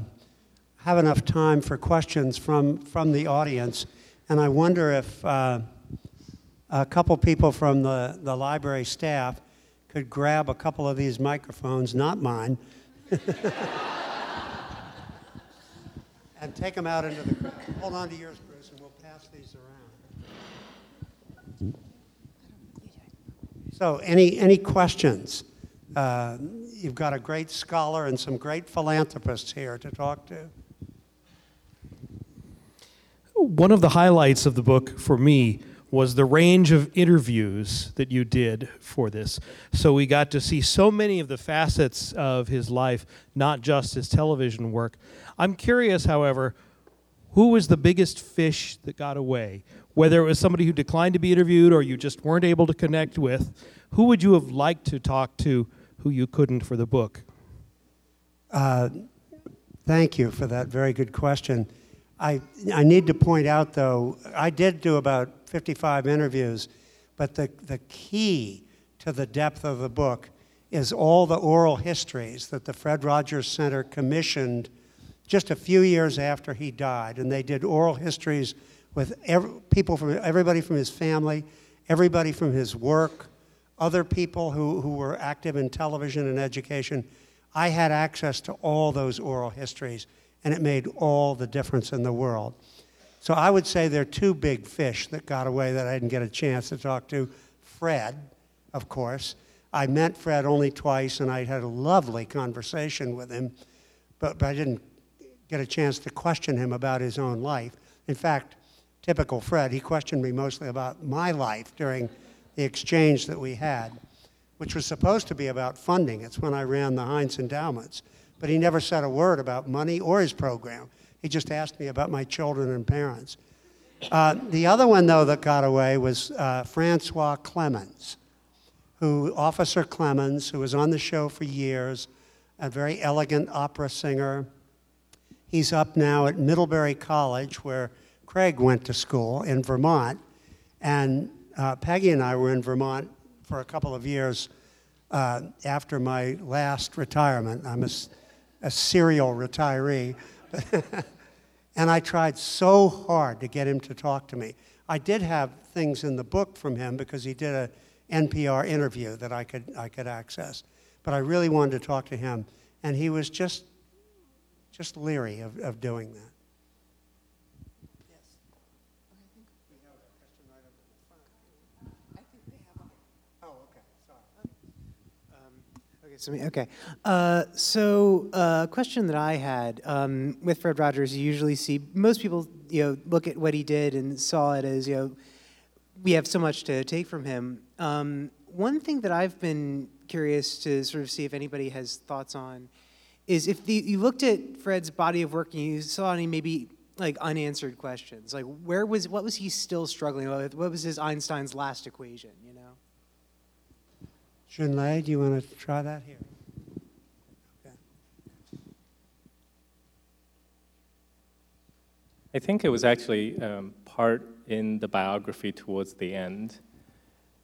have enough time for questions from, from the audience, and I wonder if uh, a couple people from the, the library staff could grab a couple of these microphones, not mine, (laughs) and take them out into the crowd. Hold on to yours, Bruce, and we'll pass these around. So, any, any questions? Uh, you've got a great scholar and some great philanthropists here to talk to. One of the highlights of the book for me was the range of interviews that you did for this. So we got to see so many of the facets of his life, not just his television work. I'm curious, however, who was the biggest fish that got away? Whether it was somebody who declined to be interviewed or you just weren't able to connect with, who would you have liked to talk to who you couldn't for the book? Uh, thank you for that very good question. I, I need to point out, though, I did do about 55 interviews, but the, the key to the depth of the book is all the oral histories that the Fred Rogers Center commissioned just a few years after he died. And they did oral histories with every, people from everybody from his family, everybody from his work, other people who, who were active in television and education. I had access to all those oral histories, and it made all the difference in the world. So I would say there are two big fish that got away that I didn't get a chance to talk to. Fred, of course. I met Fred only twice, and I had a lovely conversation with him, but, but I didn't get a chance to question him about his own life. In fact, typical Fred, he questioned me mostly about my life during the exchange that we had, which was supposed to be about funding. It's when I ran the Heinz endowments. But he never said a word about money or his program. He just asked me about my children and parents. Uh, the other one, though, that got away was uh, Francois Clemmons, who Officer Clemmons, who was on the show for years, a very elegant opera singer. He's up now at Middlebury College, where Craig went to school in Vermont. And uh, Peggy and I were in Vermont for a couple of years uh, after my last retirement. I'm a, a serial retiree. (laughs) And I tried so hard to get him to talk to me. I did have things in the book from him because he did a NPR interview that I could, I could access. But I really wanted to talk to him, and he was just, just leery of, of doing that. Okay, so, me- okay. Uh, so, uh, question that I had um, with Fred Rogers, you usually see most people, you know, look at what he did and saw it as, you know, we have so much to take from him. Um, one thing that I've been curious to sort of see if anybody has thoughts on is if the, you looked at Fred's body of work and you saw any maybe like unanswered questions, like where was what was he still struggling with? What was his Einstein's last equation? You know. Junlei, do you want to try that here? Okay. I think it was actually um, part in the biography towards the end.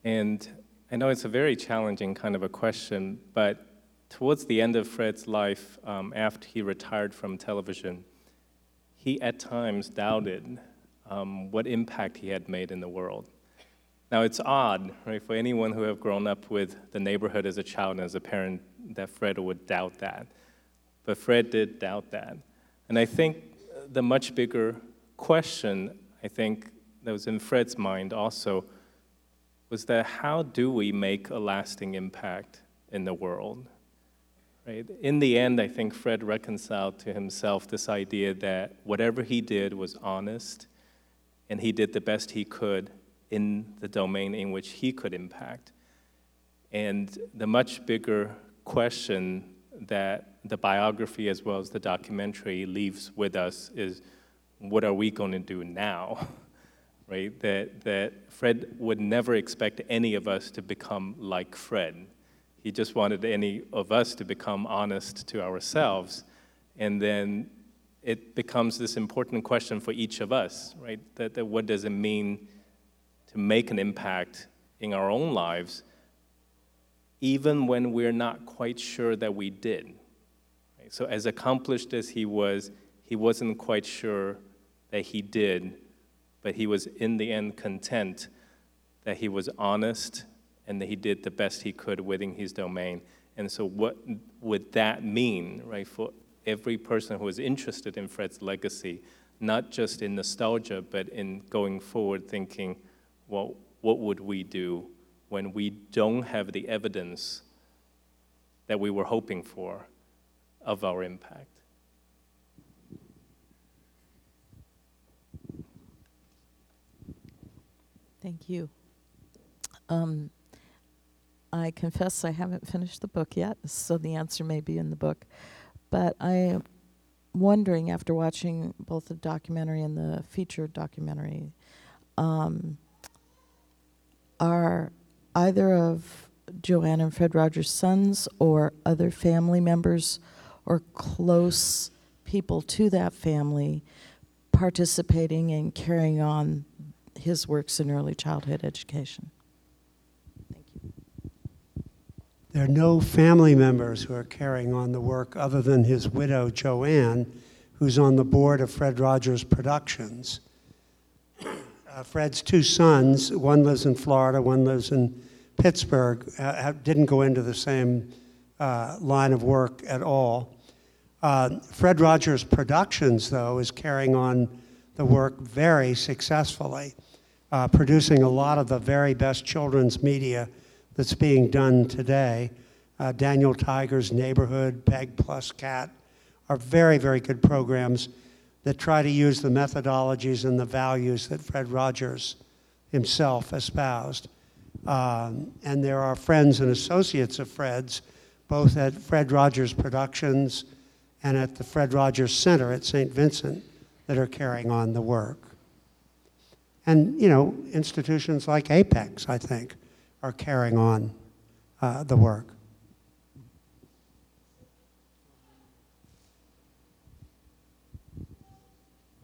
And I know it's a very challenging kind of a question, but towards the end of Fred's life, um, after he retired from television, he at times doubted um, what impact he had made in the world. Now it's odd, right, for anyone who have grown up with the neighborhood as a child and as a parent, that Fred would doubt that. But Fred did doubt that. And I think the much bigger question, I think, that was in Fred's mind also, was that how do we make a lasting impact in the world? Right? In the end, I think Fred reconciled to himself this idea that whatever he did was honest and he did the best he could in the domain in which he could impact. And the much bigger question that the biography as well as the documentary leaves with us is what are we going to do now? (laughs) right? That, that Fred would never expect any of us to become like Fred. He just wanted any of us to become honest to ourselves. And then it becomes this important question for each of us, right? That, that what does it mean to make an impact in our own lives, even when we're not quite sure that we did? So, as accomplished as he was, he wasn't quite sure that he did but he was in the end content that he was honest and that he did the best he could within his domain. And so, what would that mean, right, for every person who is interested in Fred's legacy, not just in nostalgia, but in going forward thinking, well, what would we do when we don't have the evidence that we were hoping for of our impact? Thank you. Um, I confess I haven't finished the book yet, so the answer may be in the book. But I am wondering, after watching both the documentary and the featured documentary, um, are either of Joanne and Fred Rogers' sons or other family members or close people to that family participating and carrying on his works in early childhood education. Thank you. There are no family members who are carrying on the work other than his widow, Joanne, who's on the board of Fred Rogers Productions. Uh, Fred's two sons, one lives in Florida, one lives in Pittsburgh, uh, didn't go into the same uh, line of work at all. Uh, Fred Rogers Productions, though, is carrying on the work very successfully uh, producing a lot of the very best children's media that's being done today. Uh, Daniel Tiger's Neighborhood, Peg Plus Cat are very, very good programs that try to use the methodologies and the values that Fred Rogers himself espoused. Um, and there are friends and associates of Fred's, both at Fred Rogers Productions and at the Fred Rogers Center at St. Vincent, that are carrying on the work. And, you know, institutions like Apex, I think, are carrying on uh, the work.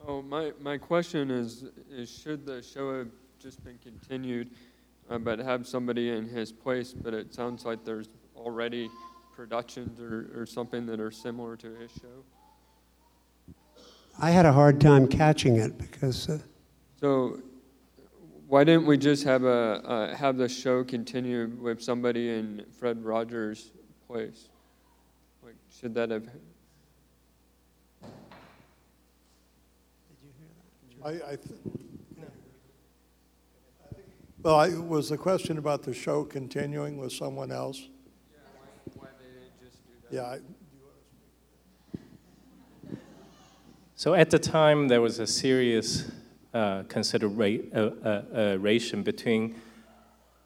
Oh, my, my question is, is should the show have just been continued, uh, but have somebody in his place? But it sounds like there's already productions or, or something that are similar to his show. I had a hard time catching it because uh, So why didn't we just have a, uh, have the show continue with somebody in Fred Rogers' place? Like, should that have, I, I th- well, I, was the question about the show continuing with someone else? why just do that? Yeah, I- So at the time, there was a serious uh, consideration uh, uh, between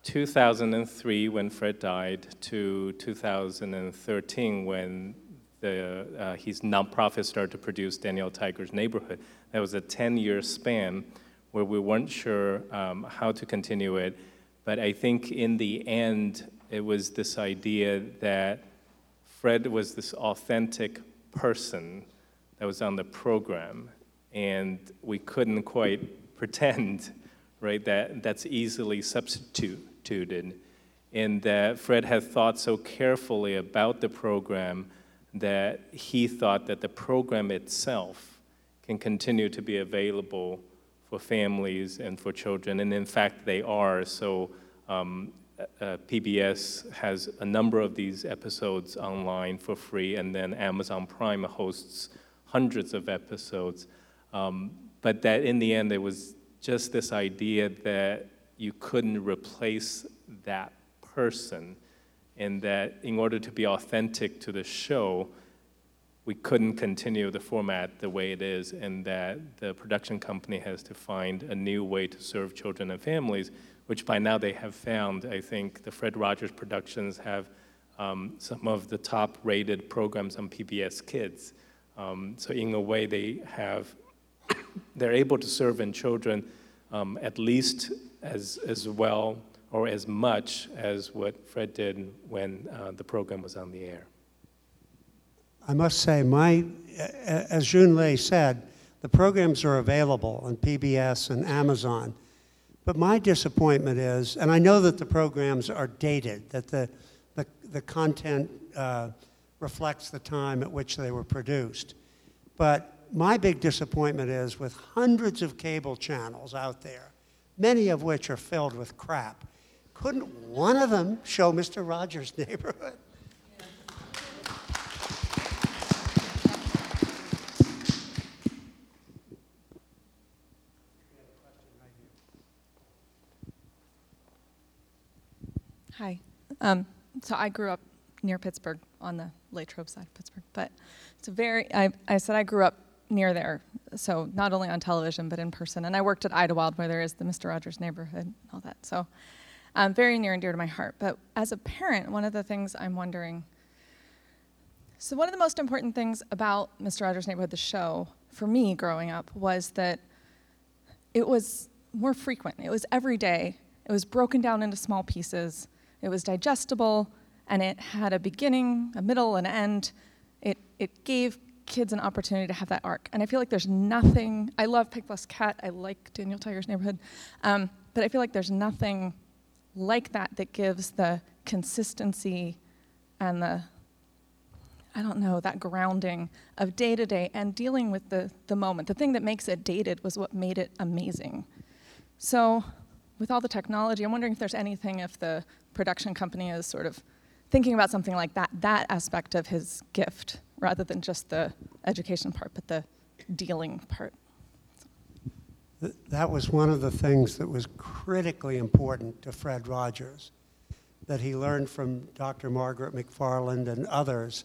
2003, when Fred died, to 2013, when the, uh, his nonprofit started to produce Daniel Tiger's Neighborhood. That was a 10-year span where we weren't sure um, how to continue it. But I think in the end, it was this idea that Fred was this authentic person that was on the program, and we couldn't quite (laughs) pretend, right, that that's easily substituted. And that Fred had thought so carefully about the program that he thought that the program itself can continue to be available for families and for children, and in fact, they are. So um, uh, PBS has a number of these episodes online for free, and then Amazon Prime hosts hundreds of episodes. Um, but that in the end, there was just this idea that you couldn't replace that person, and that in order to be authentic to the show, we couldn't continue the format the way it is, and that the production company has to find a new way to serve children and families, which by now they have found. I think the Fred Rogers productions have um, some of the top rated programs on PBS Kids. Um, so in a way, they have, (coughs) they're able to serve in children um, at least as, as well or as much as what Fred did when uh, the program was on the air. I must say, my, as Junlei said, the programs are available on PBS and Amazon. But my disappointment is, and I know that the programs are dated, that the, the, the content uh, reflects the time at which they were produced. But my big disappointment is with hundreds of cable channels out there, many of which are filled with crap, couldn't one of them show Mr. Rogers' (laughs) neighborhood? Hi. Um, so I grew up near Pittsburgh on the Latrobe side of Pittsburgh, but it's a very, I, I said I grew up near there, so not only on television, but in person. And I worked at Idlewild where there is the Mr. Rogers neighborhood and all that. So um, very near and dear to my heart. But as a parent, one of the things I'm wondering, so one of the most important things about Mr. Rogers Neighborhood, the show, for me growing up, was that it was more frequent. It was every day. It was broken down into small pieces. It was digestible, and it had a beginning, a middle, an end. It, it gave kids an opportunity to have that arc. And I feel like there's nothing, I love Peg Plus Cat, I like Daniel Tiger's Neighborhood, um, but I feel like there's nothing like that that gives the consistency and the, I don't know, that grounding of day to day and dealing with the, the moment. The thing that makes it dated was what made it amazing. So, with all the technology, I'm wondering if there's anything if the production company is sort of thinking about something like that, that aspect of his gift, rather than just the education part, but the dealing part. Th- That was one of the things that was critically important to Fred Rogers, that he learned from Dr. Margaret McFarland and others,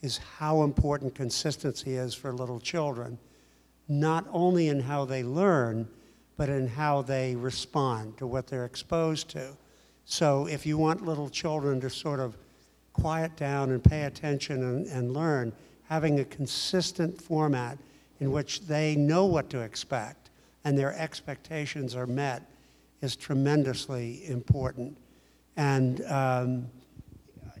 is how important consistency is for little children, not only in how they learn, but in how they respond to what they're exposed to. So if you want little children to sort of quiet down and pay attention and, and learn, having a consistent format in which they know what to expect and their expectations are met is tremendously important. And um,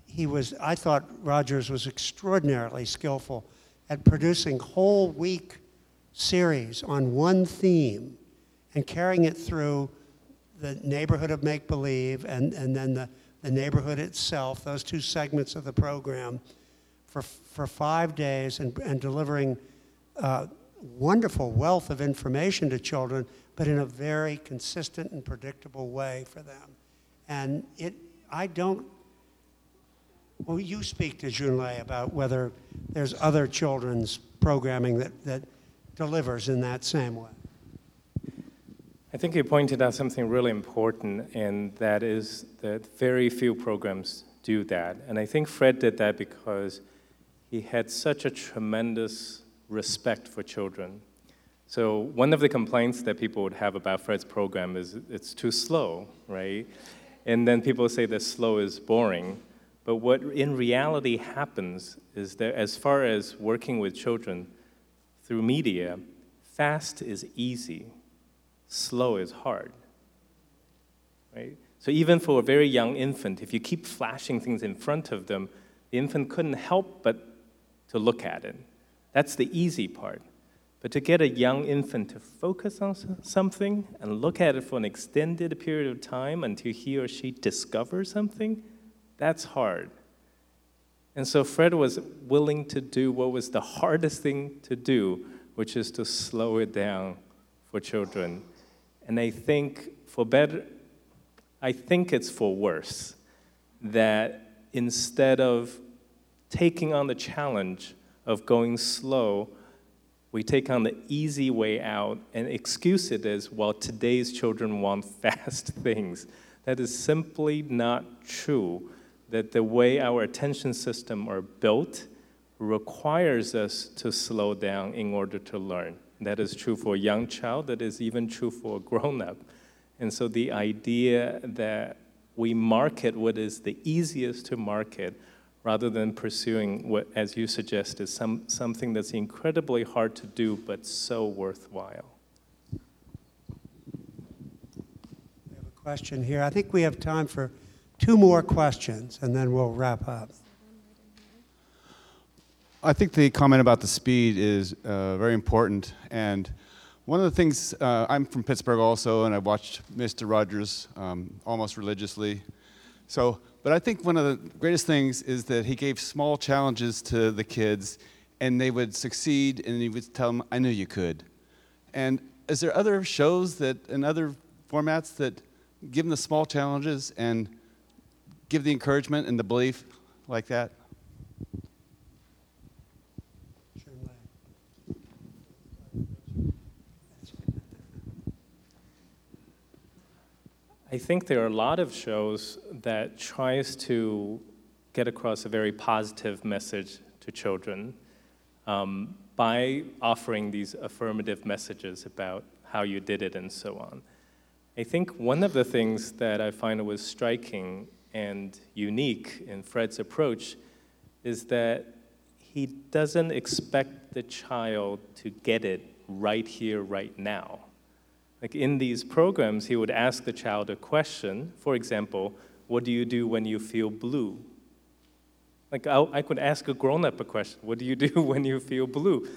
he was, I thought Rogers was extraordinarily skillful at producing whole week series on one theme and carrying it through the neighborhood of make believe and, and then the, the neighborhood itself, those two segments of the program, for, for five days and, and delivering uh, wonderful wealth of information to children, but in a very consistent and predictable way for them. And it, I don't, well, you speak to Junlei about whether there's other children's programming that, that delivers in that same way. I think you pointed out something really important, and that is that very few programs do that. And I think Fred did that because he had such a tremendous respect for children. So, one of the complaints that people would have about Fred's program is it's too slow, right? And then people say that slow is boring. But what in reality happens is that as far as working with children through media, fast is easy, slow is hard. Right? So even for a very young infant, if you keep flashing things in front of them, the infant couldn't help but to look at it. That's the easy part. But to get a young infant to focus on something and look at it for an extended period of time until he or she discovers something, that's hard. And so Fred was willing to do what was the hardest thing to do, which is to slow it down for children. And I think for better, I think it's for worse that instead of taking on the challenge of going slow, we take on the easy way out and excuse it as, well, today's children want (laughs) fast things. That is simply not true. That the way our attention system are built requires us to slow down in order to learn. That is true for a young child, that is even true for a grown up. And so the idea that we market what is the easiest to market rather than pursuing what, as you suggest, is some, something that's incredibly hard to do but so worthwhile. We have a question here. I think we have time for two more questions and then we'll wrap up. I think the comment about the speed is uh, very important. And one of the things, uh, I'm from Pittsburgh also, and I've watched Mr. Rogers um, almost religiously. So but I think one of the greatest things is that he gave small challenges to the kids, and they would succeed, and he would tell them, "I knew you could." And is there other shows that and other formats that give them the small challenges and give the encouragement and the belief like that? I think there are a lot of shows that tries to get across a very positive message to children um, by offering these affirmative messages about how you did it and so on. I think one of the things that I find was striking and unique in Fred's approach is that he doesn't expect the child to get it right here, right now. Like in these programs, he would ask the child a question. For example, what do you do when you feel blue? Like I, I could ask a grown up a question What do you do (laughs) when you feel blue?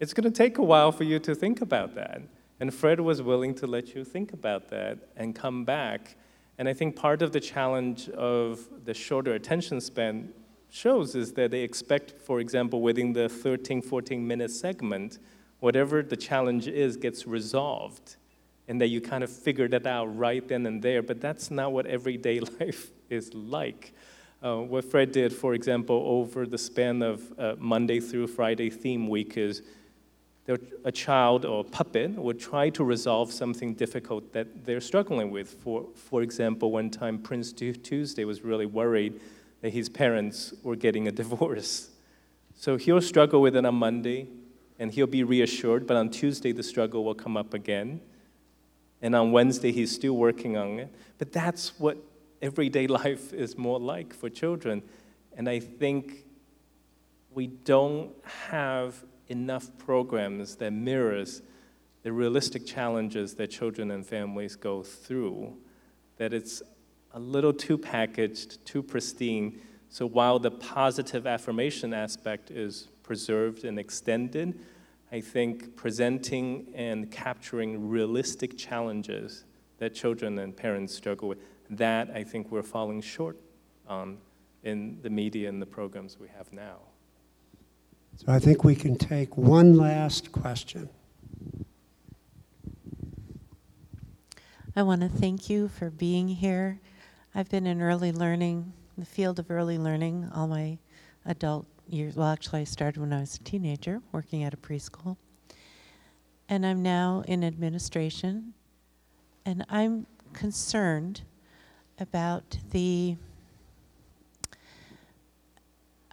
It's going to take a while for you to think about that. And Fred was willing to let you think about that and come back. And I think part of the challenge of the shorter attention span shows is that they expect, for example, within the 13, 14 minute segment, whatever the challenge is gets resolved and that you kind of figure that out right then and there, but that's not what everyday (laughs) life is like. Uh, what Fred did, for example, over the span of uh, Monday through Friday theme week is a child or a puppet would try to resolve something difficult that they're struggling with. For, for example, one time Prince Tuesday was really worried that his parents were getting a (laughs) divorce. So he'll struggle with it on Monday and he'll be reassured, but on Tuesday the struggle will come up again. And on Wednesday, he's still working on it. But that's what everyday (laughs) life is more like for children. And I think we don't have enough programs that mirrors the realistic challenges that children and families go through, that it's a little too packaged, too pristine. So while the positive affirmation aspect is preserved and extended, I think presenting and capturing realistic challenges that children and parents struggle with, that I think we're falling short on in the media and the programs we have now. So I think we can take one last question. I want to thank you for being here. I've been in early learning, the field of early learning, all my adult years. Well, actually, I started when I was a teenager, working at a preschool. And I'm now in administration. And I'm concerned about the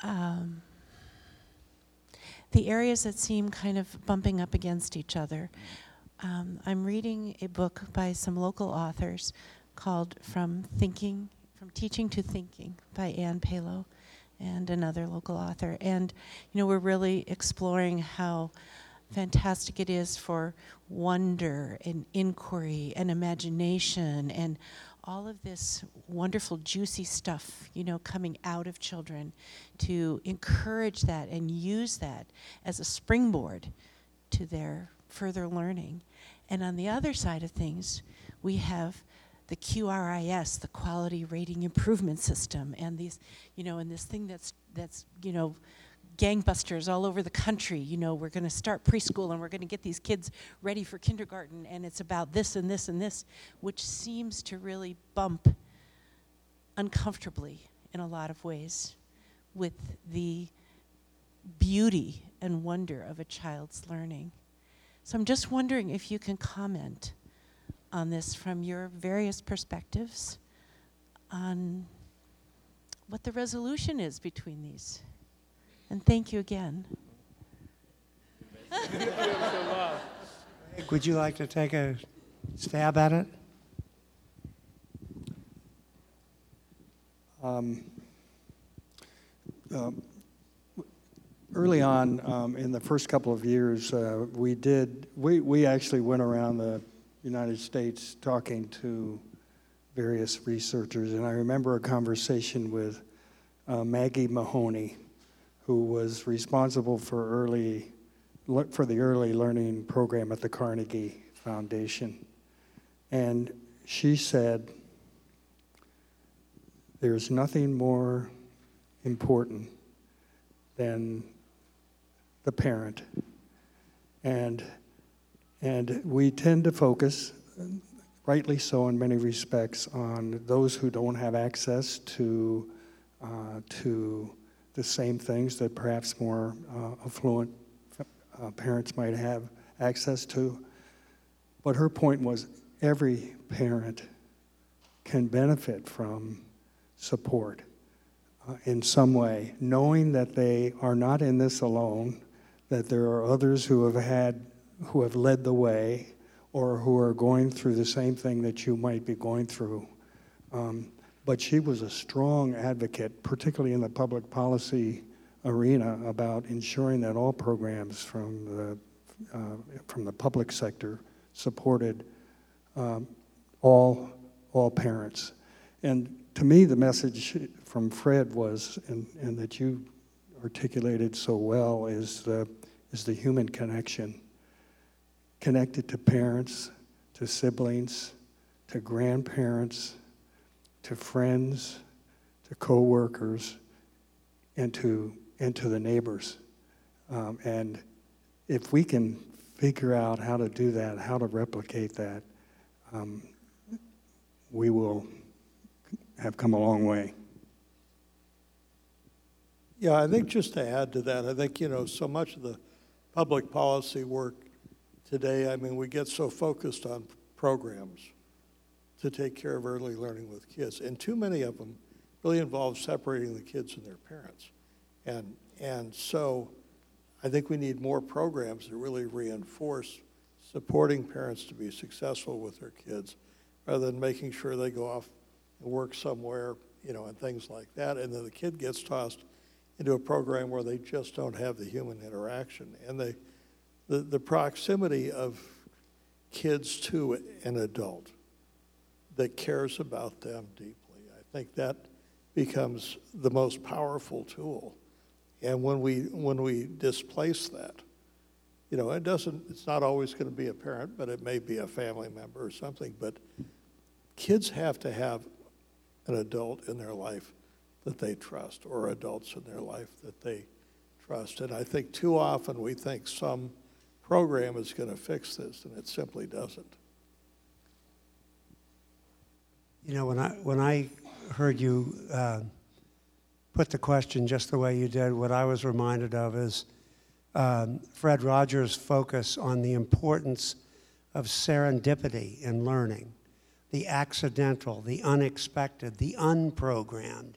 um, the areas that seem kind of bumping up against each other. Um, I'm reading a book by some local authors called From Thinking, From Teaching to Thinking by Ann Pelo and another local author. And, you know, we're really exploring how fantastic it is for wonder and inquiry and imagination and all of this wonderful, juicy stuff, you know, coming out of children to encourage that and use that as a springboard to their further learning. And on the other side of things, we have the QRIS, the Quality Rating Improvement System, and these, you know, and this thing that's that's you know gangbusters all over the country. You know, we're going to start preschool and we're going to get these kids ready for kindergarten, and it's about this and this and this, which seems to really bump uncomfortably in a lot of ways with the beauty and wonder of a child's learning. So I'm just wondering if you can comment on this from your various perspectives on what the resolution is between these. And thank you again. (laughs) Would you like to take a stab at it? Um, um, early on, um, in the first couple of years, uh, we did, we, we actually went around the United States talking to various researchers, and I remember a conversation with uh, Maggie Mahoney, who was responsible for early for the early learning program at the Carnegie Foundation. And she said, There's nothing more important than the parent. And, and we tend to focus, rightly so in many respects, on those who don't have access to, uh, to the same things that perhaps more uh, affluent uh, parents might have access to. But her point was every parent can benefit from support uh, in some way, knowing that they are not in this alone, that there are others who have had, who have led the way, or who are going through the same thing that you might be going through. Um, but she was a strong advocate, particularly in the public policy arena, about ensuring that all programs from the, uh, from the public sector supported um, all, all parents. And to me, the message from Fred was, and, and that you articulated so well, is the, is the human connection. Connected to parents, to siblings, to grandparents, to friends, to coworkers, and to and to the neighbors. Um, and if we can figure out how to do that, how to replicate that, um, we will have come a long way. Yeah, I think just to add to that, I think, you know, so much of the public policy work today, I mean, we get so focused on programs to take care of early learning with kids, and too many of them really involve separating the kids and their parents. And, and so I think we need more programs that really reinforce supporting parents to be successful with their kids rather than making sure they go off and work somewhere, you know, and things like that. And then the kid gets tossed into a program where they just don't have the human interaction. And they, the, the proximity of kids to an adult that cares about them deeply, I think that becomes the most powerful tool and when we, when we displace that, you know, it doesn't, it's not always going to be a parent, but it may be a family member or something. But kids have to have an adult in their life that they trust or adults in their life that they trust. And I think too often we think some program is going to fix this, and it simply doesn't. You know, when I, when I heard you uh, put the question just the way you did, what I was reminded of is um, Fred Rogers' focus on the importance of serendipity in learning, the accidental, the unexpected, the unprogrammed.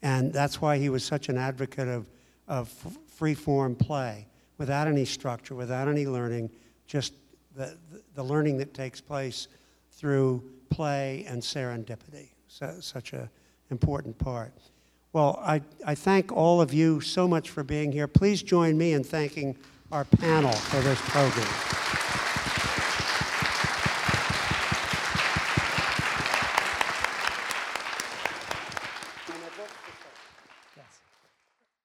And that's why he was such an advocate of, of free form play, without any structure, without any learning, just the, the learning that takes place through play and serendipity. So, such an important part. Well, I, I thank all of you so much for being here. Please join me in thanking our panel for this program.